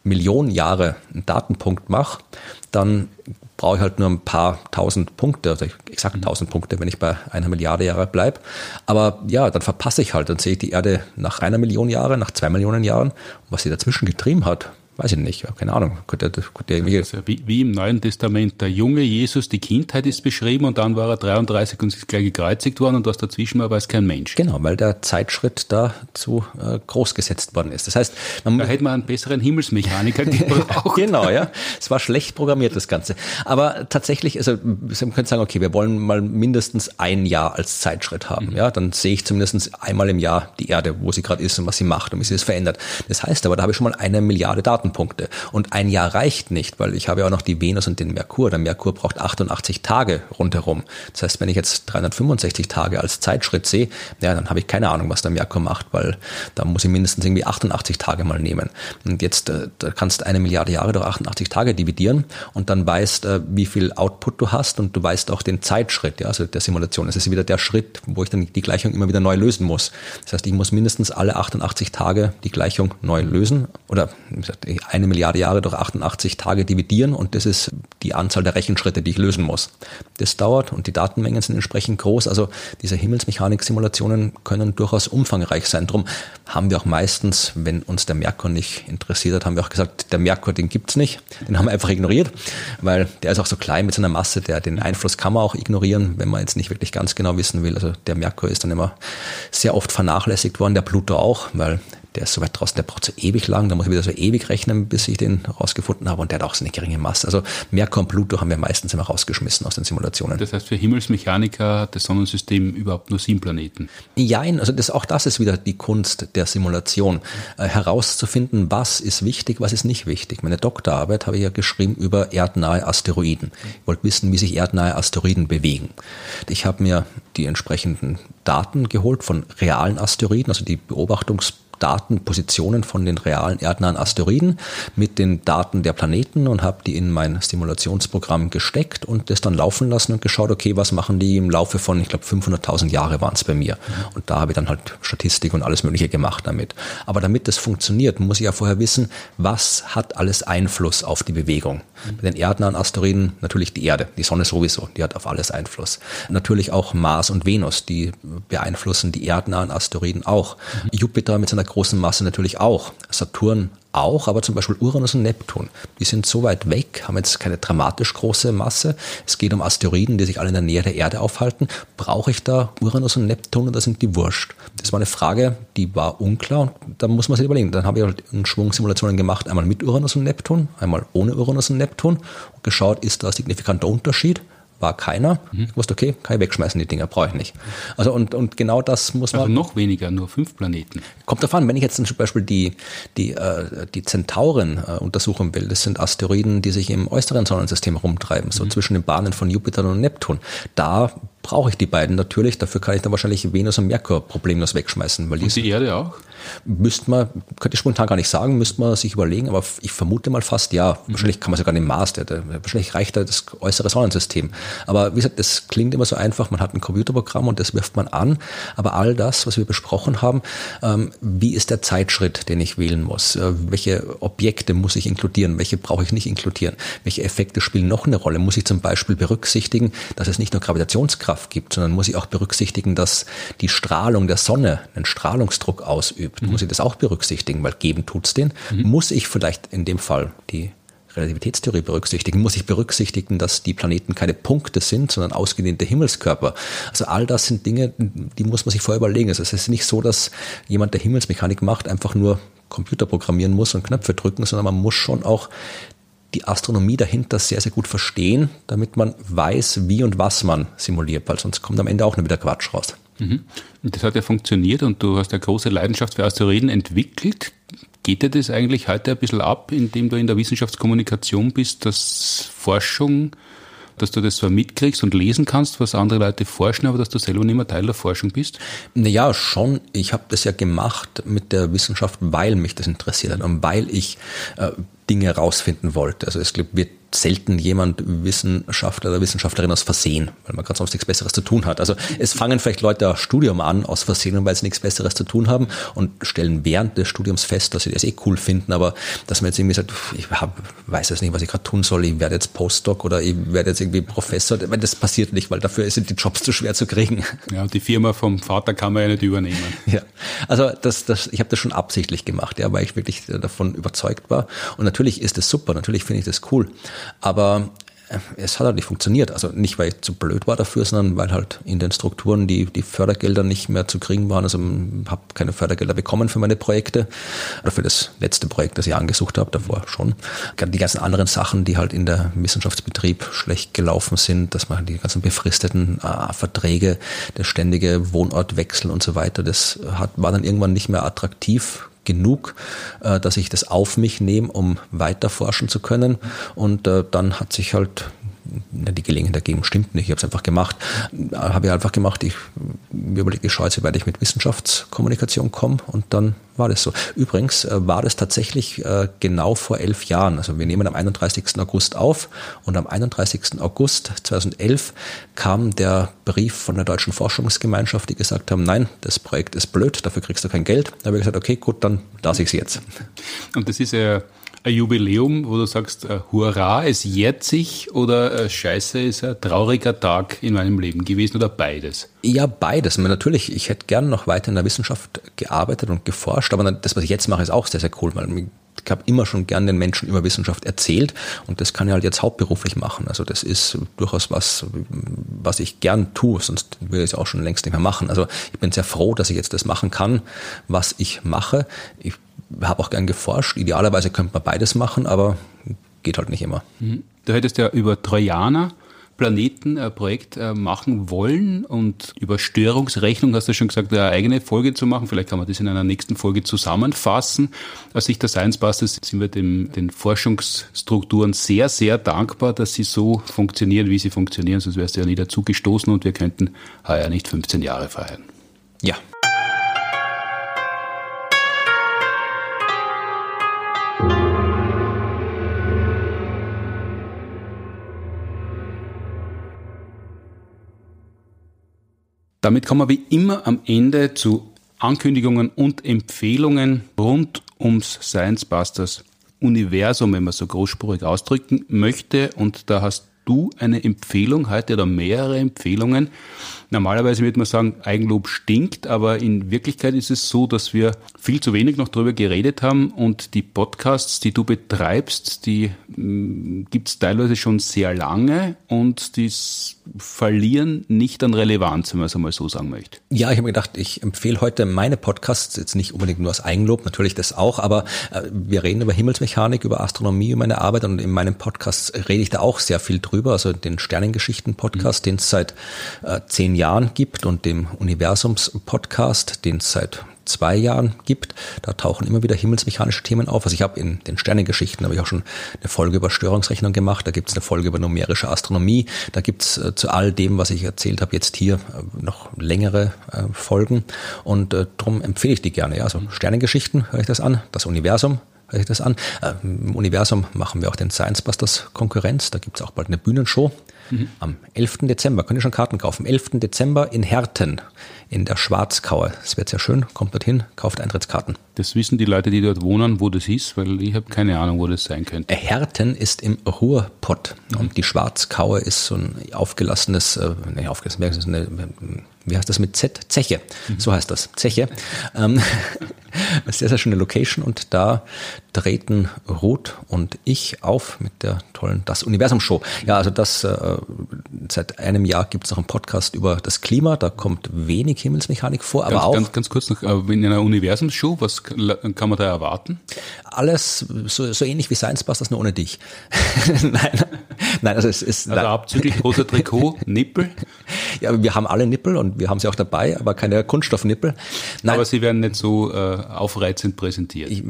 B: Millionen Jahre einen Datenpunkt mache, dann brauche ich halt nur ein paar tausend Punkte, also exakt tausend Punkte, wenn ich bei einer Milliarde Jahre bleibe. Aber ja, dann verpasse ich halt, dann sehe ich die Erde nach einer Million Jahre, nach zwei Millionen Jahren, was sie dazwischen getrieben hat, weiß ich nicht, keine Ahnung. Könnte,
A: könnte irgendwie also wie, wie, im Neuen Testament, der junge Jesus, die Kindheit ist beschrieben und dann war er 33 und ist gleich gekreuzigt worden und was dazwischen war, weiß kein Mensch.
B: Genau, weil der Zeitschritt da zu äh, groß gesetzt worden ist. Das heißt,
A: man da hätte man einen besseren Himmelsmechaniker gebraucht.
B: genau, ja. Es war schlecht programmiert, das Ganze. Aber tatsächlich, also man könnte sagen, okay, wir wollen mal mindestens ein Jahr als Zeitschritt haben. Mhm. Ja, dann sehe ich zumindest einmal im Jahr die Erde, wo sie gerade ist und was sie macht und wie sie es verändert. Das heißt aber, da habe ich schon mal eine Milliarde Daten Datenpunkte. Und ein Jahr reicht nicht, weil ich habe ja auch noch die Venus und den Merkur. Der Merkur braucht 88 Tage rundherum. Das heißt, wenn ich jetzt 365 Tage als Zeitschritt sehe, ja, dann habe ich keine Ahnung, was der Merkur macht, weil da muss ich mindestens irgendwie 88 Tage mal nehmen. Und jetzt, äh, kannst du eine Milliarde Jahre durch 88 Tage dividieren und dann weißt, äh, wie viel Output du hast und du weißt auch den Zeitschritt, ja, also der Simulation. Das ist wieder der Schritt, wo ich dann die Gleichung immer wieder neu lösen muss. Das heißt, ich muss mindestens alle 88 Tage die Gleichung neu lösen oder wie eine Milliarde Jahre durch 88 Tage dividieren und das ist die Anzahl der Rechenschritte, die ich lösen muss. Das dauert und die Datenmengen sind entsprechend groß. Also diese Himmelsmechanik-Simulationen können durchaus umfangreich sein. Darum haben wir auch meistens, wenn uns der Merkur nicht interessiert hat, haben wir auch gesagt, der Merkur, den gibt's nicht. Den haben wir einfach ignoriert, weil der ist auch so klein mit seiner Masse, der den Einfluss kann man auch ignorieren, wenn man jetzt nicht wirklich ganz genau wissen will. Also der Merkur ist dann immer sehr oft vernachlässigt worden, der Pluto auch, weil der ist so weit draußen, der braucht so ewig lang, da muss ich wieder so ewig rechnen, bis ich den rausgefunden habe und der hat auch so eine geringe Masse. Also und Pluto haben wir meistens immer rausgeschmissen aus den Simulationen.
A: Das heißt, für Himmelsmechaniker hat das Sonnensystem überhaupt nur sieben Planeten?
B: Jein, also das, auch das ist wieder die Kunst der Simulation, äh, herauszufinden, was ist wichtig, was ist nicht wichtig. Meine Doktorarbeit habe ich ja geschrieben über erdnahe Asteroiden. Ich wollte wissen, wie sich erdnahe Asteroiden bewegen. Ich habe mir die entsprechenden Daten geholt von realen Asteroiden, also die Beobachtungs Datenpositionen von den realen erdnahen Asteroiden mit den Daten der Planeten und habe die in mein Simulationsprogramm gesteckt und das dann laufen lassen und geschaut, okay, was machen die im Laufe von, ich glaube, 500.000 Jahre waren es bei mir. Und da habe ich dann halt Statistik und alles Mögliche gemacht damit. Aber damit das funktioniert, muss ich ja vorher wissen, was hat alles Einfluss auf die Bewegung. Bei den erdnahen Asteroiden natürlich die Erde, die Sonne sowieso, die hat auf alles Einfluss. Natürlich auch Mars und Venus, die beeinflussen die erdnahen Asteroiden auch. Jupiter mit seiner der großen Masse natürlich auch. Saturn auch, aber zum Beispiel Uranus und Neptun, die sind so weit weg, haben jetzt keine dramatisch große Masse. Es geht um Asteroiden, die sich alle in der Nähe der Erde aufhalten. Brauche ich da Uranus und Neptun oder sind die wurscht? Das war eine Frage, die war unklar und da muss man sich überlegen. Dann habe ich halt einen Schwung Simulationen gemacht, einmal mit Uranus und Neptun, einmal ohne Uranus und Neptun und geschaut, ist da ein signifikanter Unterschied war keiner. Mhm. Ich wusste, okay, kann ich wegschmeißen, die Dinger brauche ich nicht. Also und, und genau das muss man.
A: Also noch weniger, nur fünf Planeten.
B: Kommt davon, wenn ich jetzt zum Beispiel die, die, äh, die Zentauren äh, untersuchen will, das sind Asteroiden, die sich im äußeren Sonnensystem rumtreiben, so mhm. zwischen den Bahnen von Jupiter und Neptun. Da brauche ich die beiden natürlich. Dafür kann ich dann wahrscheinlich Venus und Merkur problemlos wegschmeißen.
A: Weil und die Erde auch?
B: Müsste man, könnte ich spontan gar nicht sagen, müsste man sich überlegen, aber ich vermute mal fast ja. Mhm. Wahrscheinlich kann man sogar den Mars, der, der, wahrscheinlich reicht da das äußere Sonnensystem. Aber wie gesagt, das klingt immer so einfach, man hat ein Computerprogramm und das wirft man an. Aber all das, was wir besprochen haben, ähm, wie ist der Zeitschritt, den ich wählen muss? Äh, welche Objekte muss ich inkludieren? Welche brauche ich nicht inkludieren? Welche Effekte spielen noch eine Rolle? Muss ich zum Beispiel berücksichtigen, dass es nicht nur Gravitationskraft gibt, sondern muss ich auch berücksichtigen, dass die Strahlung der Sonne einen Strahlungsdruck ausübt? Mhm. Muss ich das auch berücksichtigen, weil geben tut's den? Mhm. Muss ich vielleicht in dem Fall die Relativitätstheorie berücksichtigen, muss ich berücksichtigen, dass die Planeten keine Punkte sind, sondern ausgedehnte Himmelskörper. Also all das sind Dinge, die muss man sich vorher überlegen. Also es ist nicht so, dass jemand, der Himmelsmechanik macht, einfach nur Computer programmieren muss und Knöpfe drücken, sondern man muss schon auch die Astronomie dahinter sehr, sehr gut verstehen, damit man weiß, wie und was man simuliert, weil sonst kommt am Ende auch nur wieder Quatsch raus.
A: Mhm. Das hat ja funktioniert und du hast ja große Leidenschaft für Asteroiden entwickelt. Geht dir das eigentlich heute ein bisschen ab, indem du in der Wissenschaftskommunikation bist, dass Forschung, dass du das zwar mitkriegst und lesen kannst, was andere Leute forschen, aber dass du selber nicht mehr Teil der Forschung bist?
B: Naja, schon. Ich habe das ja gemacht mit der Wissenschaft, weil mich das interessiert hat und weil ich äh, Dinge herausfinden wollte. Also es wird selten jemand Wissenschaftler oder Wissenschaftlerin aus Versehen, weil man gerade sonst nichts Besseres zu tun hat. Also es fangen vielleicht Leute ein Studium an aus Versehen, weil sie nichts Besseres zu tun haben und stellen während des Studiums fest, dass sie das eh cool finden, aber dass man jetzt irgendwie sagt, ich hab, weiß jetzt nicht, was ich gerade tun soll, ich werde jetzt Postdoc oder ich werde jetzt irgendwie Professor, das passiert nicht, weil dafür sind die Jobs zu schwer zu kriegen.
A: Ja, und die Firma vom Vater kann man ja nicht übernehmen.
B: Ja, also das, das, ich habe das schon absichtlich gemacht, ja, weil ich wirklich davon überzeugt war und natürlich ist es super, natürlich finde ich das cool, aber äh, es hat halt nicht funktioniert. Also nicht, weil ich zu blöd war dafür, sondern weil halt in den Strukturen die, die Fördergelder nicht mehr zu kriegen waren. Also habe keine Fördergelder bekommen für meine Projekte oder für das letzte Projekt, das ich angesucht habe, davor schon. Die ganzen anderen Sachen, die halt in der Wissenschaftsbetrieb schlecht gelaufen sind, dass man die ganzen befristeten äh, Verträge, der ständige Wohnortwechsel und so weiter, das hat, war dann irgendwann nicht mehr attraktiv genug, äh, dass ich das auf mich nehme, um weiter forschen zu können. Und äh, dann hat sich halt die Gelegenheit ergeben, stimmt nicht, ich habe es einfach gemacht. Habe ich einfach gemacht, ich mir überlegt, ich schaue wie weit ich mit Wissenschaftskommunikation komme und dann war das so. Übrigens äh, war das tatsächlich äh, genau vor elf Jahren. Also wir nehmen am 31. August auf und am 31. August 2011 kam der Brief von der Deutschen Forschungsgemeinschaft, die gesagt haben, nein, das Projekt ist blöd, dafür kriegst du kein Geld. Da habe ich gesagt, okay, gut, dann lasse ich es jetzt.
A: Und das ist ja ein Jubiläum, wo du sagst, äh, hurra, es jährt sich oder äh, scheiße, ist ein trauriger Tag in meinem Leben gewesen oder beides?
B: Ja, beides. meine, natürlich, ich hätte gern noch weiter in der Wissenschaft gearbeitet und geforscht, aber das, was ich jetzt mache, ist auch sehr, sehr cool, weil ich habe immer schon gern den Menschen über Wissenschaft erzählt und das kann ich halt jetzt hauptberuflich machen. Also das ist durchaus was, was ich gern tue, sonst würde ich es auch schon längst nicht mehr machen. Also ich bin sehr froh, dass ich jetzt das machen kann, was ich mache. Ich habe auch gern geforscht. Idealerweise könnte man beides machen, aber geht halt nicht immer.
A: Mhm. Du hättest ja über Trojaner Planeten ein Projekt äh, machen wollen und über Störungsrechnung hast du schon gesagt, eine eigene Folge zu machen. Vielleicht kann man das in einer nächsten Folge zusammenfassen. Aus Sicht der Science Busters sind wir dem, den Forschungsstrukturen sehr, sehr dankbar, dass sie so funktionieren, wie sie funktionieren. Sonst wärst du ja nie dazu gestoßen und wir könnten heuer nicht 15 Jahre feiern.
B: Ja,
A: Damit kommen wir wie immer am Ende zu Ankündigungen und Empfehlungen rund ums Science Busters Universum, wenn man so großspurig ausdrücken möchte. Und da hast du eine Empfehlung heute oder mehrere Empfehlungen. Normalerweise würde man sagen, Eigenlob stinkt, aber in Wirklichkeit ist es so, dass wir viel zu wenig noch darüber geredet haben und die Podcasts, die du betreibst, die mm, gibt es teilweise schon sehr lange und die verlieren nicht an Relevanz, wenn man es einmal so sagen möchte.
B: Ja, ich habe mir gedacht, ich empfehle heute meine Podcasts, jetzt nicht unbedingt nur als Eigenlob, natürlich das auch, aber äh, wir reden über Himmelsmechanik, über Astronomie, über meine Arbeit und in meinem Podcast rede ich da auch sehr viel drüber, also den Sternengeschichten-Podcast, mhm. den es seit äh, zehn Jahren gibt und dem Universums-Podcast, den es seit zwei Jahren gibt. Da tauchen immer wieder himmelsmechanische Themen auf. Also ich habe in den Sternengeschichten habe ich auch schon eine Folge über Störungsrechnung gemacht. Da gibt es eine Folge über numerische Astronomie. Da gibt es äh, zu all dem, was ich erzählt habe, jetzt hier äh, noch längere äh, Folgen. Und äh, darum empfehle ich die gerne. Ja. Also Sternengeschichten höre ich das an. Das Universum höre ich das an. Äh, Im Universum machen wir auch den Science Busters Konkurrenz. Da gibt es auch bald eine Bühnenshow Mhm. Am 11. Dezember, könnt ihr schon Karten kaufen. Am 11. Dezember in Herten in der Schwarzkaue. Es wird sehr schön, kommt dorthin, kauft Eintrittskarten.
A: Das wissen die Leute, die dort wohnen, wo das ist, weil ich habe keine Ahnung, wo das sein könnte.
B: Herten ist im Ruhrpott mhm. und die Schwarzkaue ist so ein aufgelassenes, äh, nicht aufgelassenes, eine, wie heißt das mit Z? Zeche. Mhm. So heißt das. Zeche. Ähm, sehr, sehr schöne Location und da treten Ruth und ich auf mit der tollen Das Universum Show. Ja, also das äh, seit einem Jahr gibt es noch einen Podcast über das Klima, da kommt wenig Himmelsmechanik vor, aber
A: ganz,
B: auch.
A: Ganz, ganz kurz noch, in einer Universumsshow, was kann man da erwarten?
B: Alles so, so ähnlich wie Science Busters, nur ohne dich. nein, nein, also es ist.
A: Also abzüglich großer Trikot, Nippel?
B: Ja, wir haben alle Nippel und wir haben sie auch dabei, aber keine Kunststoffnippel.
A: Nein, aber sie werden nicht so äh, aufreizend präsentiert. Ich,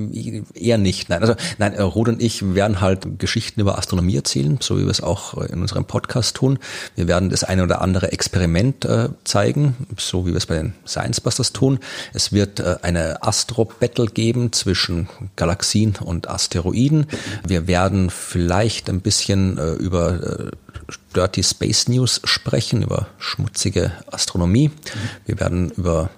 B: eher nicht, nein. Also nein, Rod und ich werden halt Geschichten über Astronomie erzählen, so wie wir es auch in unserem Podcast tun. Wir werden das eine oder andere Experiment äh, zeigen, so wie wir es bei den Science Busters tun. Es wird äh, eine Astro-Battle geben zwischen Galaxien und Asteroiden. Wir werden vielleicht ein bisschen äh, über äh, Dirty Space News sprechen, über schmutzige Astronomie. Wir werden über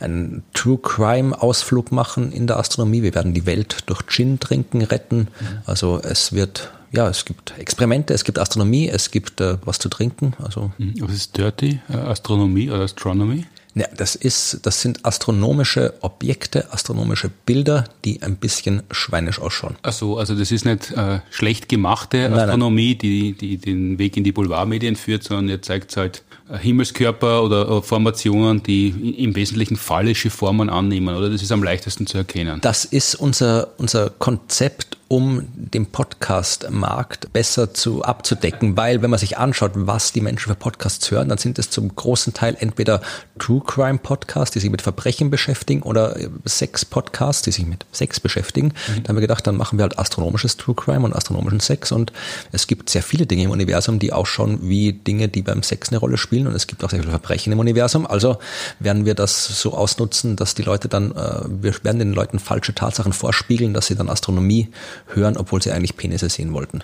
B: einen True Crime Ausflug machen in der Astronomie. Wir werden die Welt durch Gin trinken retten. Also es wird ja, es gibt Experimente, es gibt Astronomie, es gibt äh, was zu trinken. Also
A: was ist Dirty äh, Astronomie oder Astronomy?
B: Ja, das ist, das sind astronomische Objekte, astronomische Bilder, die ein bisschen schweinisch ausschauen.
A: Ach so, also das ist nicht äh, schlecht gemachte Astronomie, nein, nein. Die, die den Weg in die Boulevardmedien führt, sondern ihr zeigt halt äh, Himmelskörper oder äh, Formationen, die im Wesentlichen fallische Formen annehmen, oder? Das ist am leichtesten zu erkennen.
B: Das ist unser, unser Konzept um den Podcast-Markt besser zu abzudecken, weil wenn man sich anschaut, was die Menschen für Podcasts hören, dann sind es zum großen Teil entweder True Crime Podcasts, die sich mit Verbrechen beschäftigen, oder Sex Podcasts, die sich mit Sex beschäftigen. Mhm. Da haben wir gedacht, dann machen wir halt astronomisches True Crime und astronomischen Sex und es gibt sehr viele Dinge im Universum, die ausschauen wie Dinge, die beim Sex eine Rolle spielen und es gibt auch sehr viele Verbrechen im Universum. Also werden wir das so ausnutzen, dass die Leute dann, äh, wir werden den Leuten falsche Tatsachen vorspiegeln, dass sie dann Astronomie hören, obwohl sie eigentlich Penisse sehen wollten.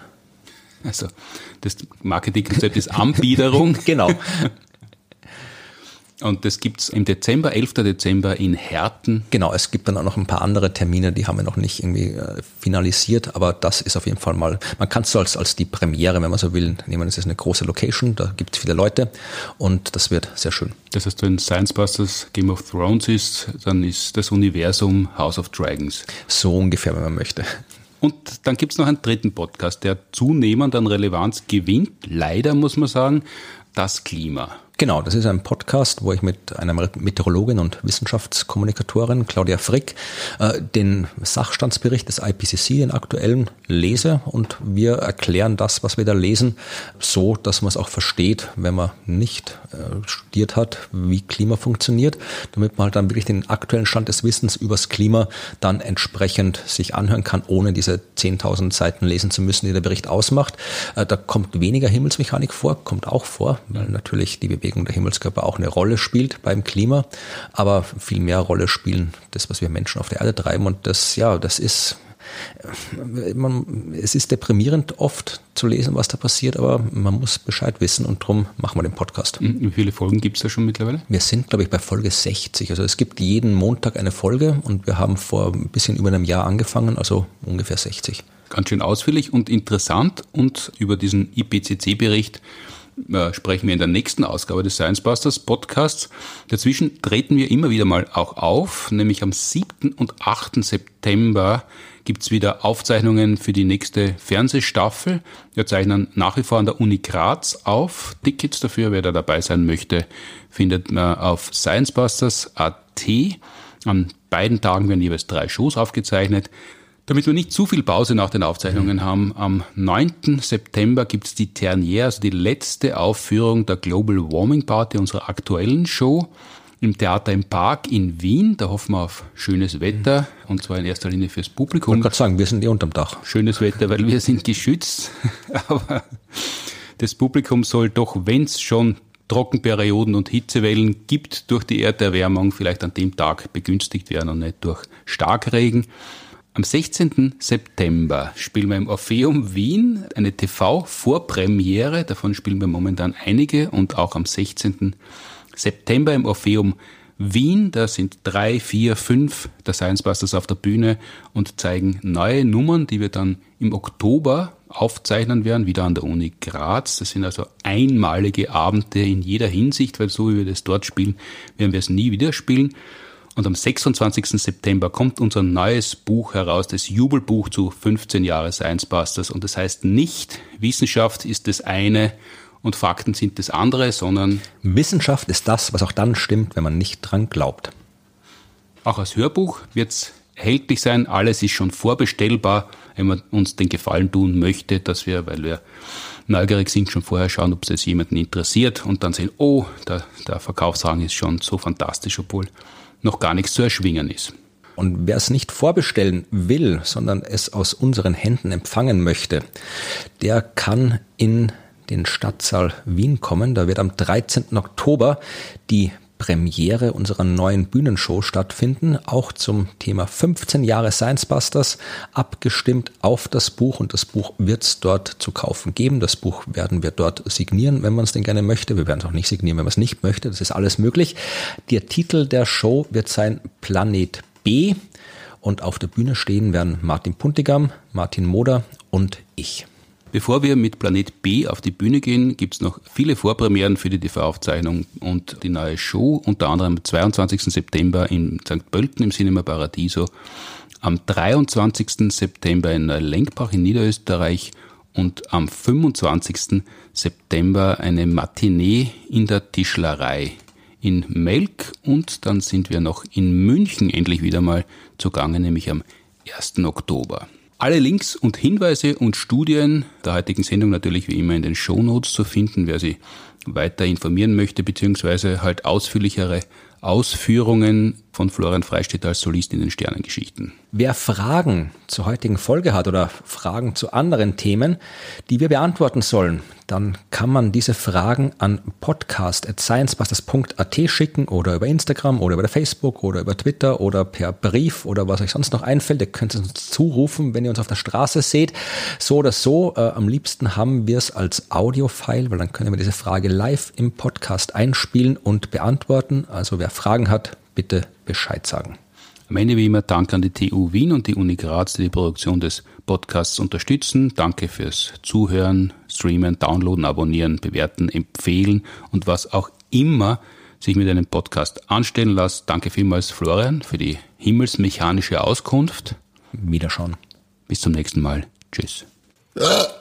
A: Also das Marketingkonzept ist Anbiederung.
B: genau.
A: Und das gibt es im Dezember, 11. Dezember in Herten.
B: Genau, es gibt dann auch noch ein paar andere Termine, die haben wir noch nicht irgendwie äh, finalisiert, aber das ist auf jeden Fall mal, man kann es so als, als die Premiere, wenn man so will, nehmen. Es ist eine große Location, da gibt es viele Leute und das wird sehr schön.
A: Das heißt, wenn Science Busters Game of Thrones ist, dann ist das Universum House of Dragons.
B: So ungefähr, wenn man möchte.
A: Und dann gibt es noch einen dritten Podcast, der zunehmend an Relevanz gewinnt. Leider muss man sagen, das Klima.
B: Genau, das ist ein Podcast, wo ich mit einer Meteorologin und Wissenschaftskommunikatorin, Claudia Frick, äh, den Sachstandsbericht des IPCC, den aktuellen, lese und wir erklären das, was wir da lesen, so, dass man es auch versteht, wenn man nicht äh, studiert hat, wie Klima funktioniert, damit man halt dann wirklich den aktuellen Stand des Wissens übers Klima dann entsprechend sich anhören kann, ohne diese 10.000 Seiten lesen zu müssen, die der Bericht ausmacht. Äh, da kommt weniger Himmelsmechanik vor, kommt auch vor, weil natürlich die Bewegung Bewegung der Himmelskörper auch eine Rolle spielt beim Klima, aber viel mehr Rolle spielen das, was wir Menschen auf der Erde treiben. Und das, ja, das ist, man, es ist deprimierend oft zu lesen, was da passiert, aber man muss Bescheid wissen und darum machen wir den Podcast.
A: Mhm. Wie viele Folgen gibt es da schon mittlerweile?
B: Wir sind, glaube ich, bei Folge 60. Also es gibt jeden Montag eine Folge und wir haben vor ein bisschen über einem Jahr angefangen, also ungefähr 60.
A: Ganz schön ausführlich und interessant und über diesen IPCC-Bericht äh, sprechen wir in der nächsten Ausgabe des Science Busters Podcasts. Dazwischen treten wir immer wieder mal auch auf, nämlich am 7. und 8. September gibt's wieder Aufzeichnungen für die nächste Fernsehstaffel. Wir zeichnen nach wie vor an der Uni Graz auf. Tickets dafür, wer da dabei sein möchte, findet man auf sciencebusters.at. An beiden Tagen werden jeweils drei Shows aufgezeichnet. Damit wir nicht zu viel Pause nach den Aufzeichnungen mhm. haben, am 9. September gibt's die Ternier, also die letzte Aufführung der Global Warming Party, unserer aktuellen Show im Theater im Park in Wien. Da hoffen wir auf schönes Wetter und zwar in erster Linie fürs Publikum. Ich
B: wollte gerade sagen, wir sind eh unterm Dach.
A: Schönes Wetter, weil wir sind geschützt. Aber das Publikum soll doch, wenn es schon Trockenperioden und Hitzewellen gibt durch die Erderwärmung, vielleicht an dem Tag begünstigt werden und nicht durch Starkregen. Am 16. September spielen wir im Orpheum Wien eine TV-Vorpremiere. Davon spielen wir momentan einige und auch am 16. September im Orpheum Wien. Da sind drei, vier, fünf der Science Busters auf der Bühne und zeigen neue Nummern, die wir dann im Oktober aufzeichnen werden, wieder an der Uni Graz. Das sind also einmalige Abende in jeder Hinsicht, weil so wie wir das dort spielen, werden wir es nie wieder spielen. Und am 26. September kommt unser neues Buch heraus, das Jubelbuch zu 15 Jahre Science Busters. Und das heißt nicht, Wissenschaft ist das eine und Fakten sind das andere, sondern
B: Wissenschaft ist das, was auch dann stimmt, wenn man nicht dran glaubt.
A: Auch als Hörbuch wird es erhältlich sein. Alles ist schon vorbestellbar, wenn man uns den Gefallen tun möchte, dass wir, weil wir neugierig sind, schon vorher schauen, ob es jemanden interessiert und dann sehen, oh, der, der Verkaufsrang ist schon so fantastisch, obwohl noch gar nichts zu erschwingen ist.
B: Und wer es nicht vorbestellen will, sondern es aus unseren Händen empfangen möchte, der kann in den Stadtsaal Wien kommen. Da wird am 13. Oktober die Premiere unserer neuen Bühnenshow stattfinden, auch zum Thema 15 Jahre Science Busters, abgestimmt auf das Buch und das Buch wird es dort zu kaufen geben. Das Buch werden wir dort signieren, wenn man es denn gerne möchte. Wir werden es auch nicht signieren, wenn man es nicht möchte. Das ist alles möglich. Der Titel der Show wird sein Planet B und auf der Bühne stehen werden Martin Puntigam, Martin Moder und ich.
A: Bevor wir mit Planet B auf die Bühne gehen, gibt es noch viele Vorpremieren für die TV-Aufzeichnung und die neue Show, unter anderem am 22. September in St. Pölten im Cinema Paradiso, am 23. September in Lenkbach in Niederösterreich und am 25. September eine Matinee in der Tischlerei in Melk und dann sind wir noch in München endlich wieder mal zugange, nämlich am 1. Oktober. Alle Links und Hinweise und Studien der heutigen Sendung natürlich wie immer in den Show Notes zu finden, wer sie weiter informieren möchte, beziehungsweise halt ausführlichere Ausführungen von Florian Freistedt als Solist in den Sternengeschichten.
B: Wer Fragen zur heutigen Folge hat oder Fragen zu anderen Themen, die wir beantworten sollen, dann kann man diese Fragen an podcast.sciencebusters.at schicken oder über Instagram oder über Facebook oder über Twitter oder per Brief oder was euch sonst noch einfällt. Ihr könnt es uns zurufen, wenn ihr uns auf der Straße seht. So oder so, äh, am liebsten haben wir es als Audio-File, weil dann können wir diese Frage live im Podcast einspielen und beantworten. Also wer Fragen hat, bitte Bescheid sagen.
A: Am Ende wie immer Dank an die TU Wien und die Uni Graz, die die Produktion des Podcasts unterstützen. Danke fürs Zuhören, Streamen, Downloaden, Abonnieren, Bewerten, Empfehlen und was auch immer sich mit einem Podcast anstellen lässt. Danke vielmals, Florian, für die himmelsmechanische Auskunft.
B: Wiederschauen.
A: Bis zum nächsten Mal. Tschüss. Ah.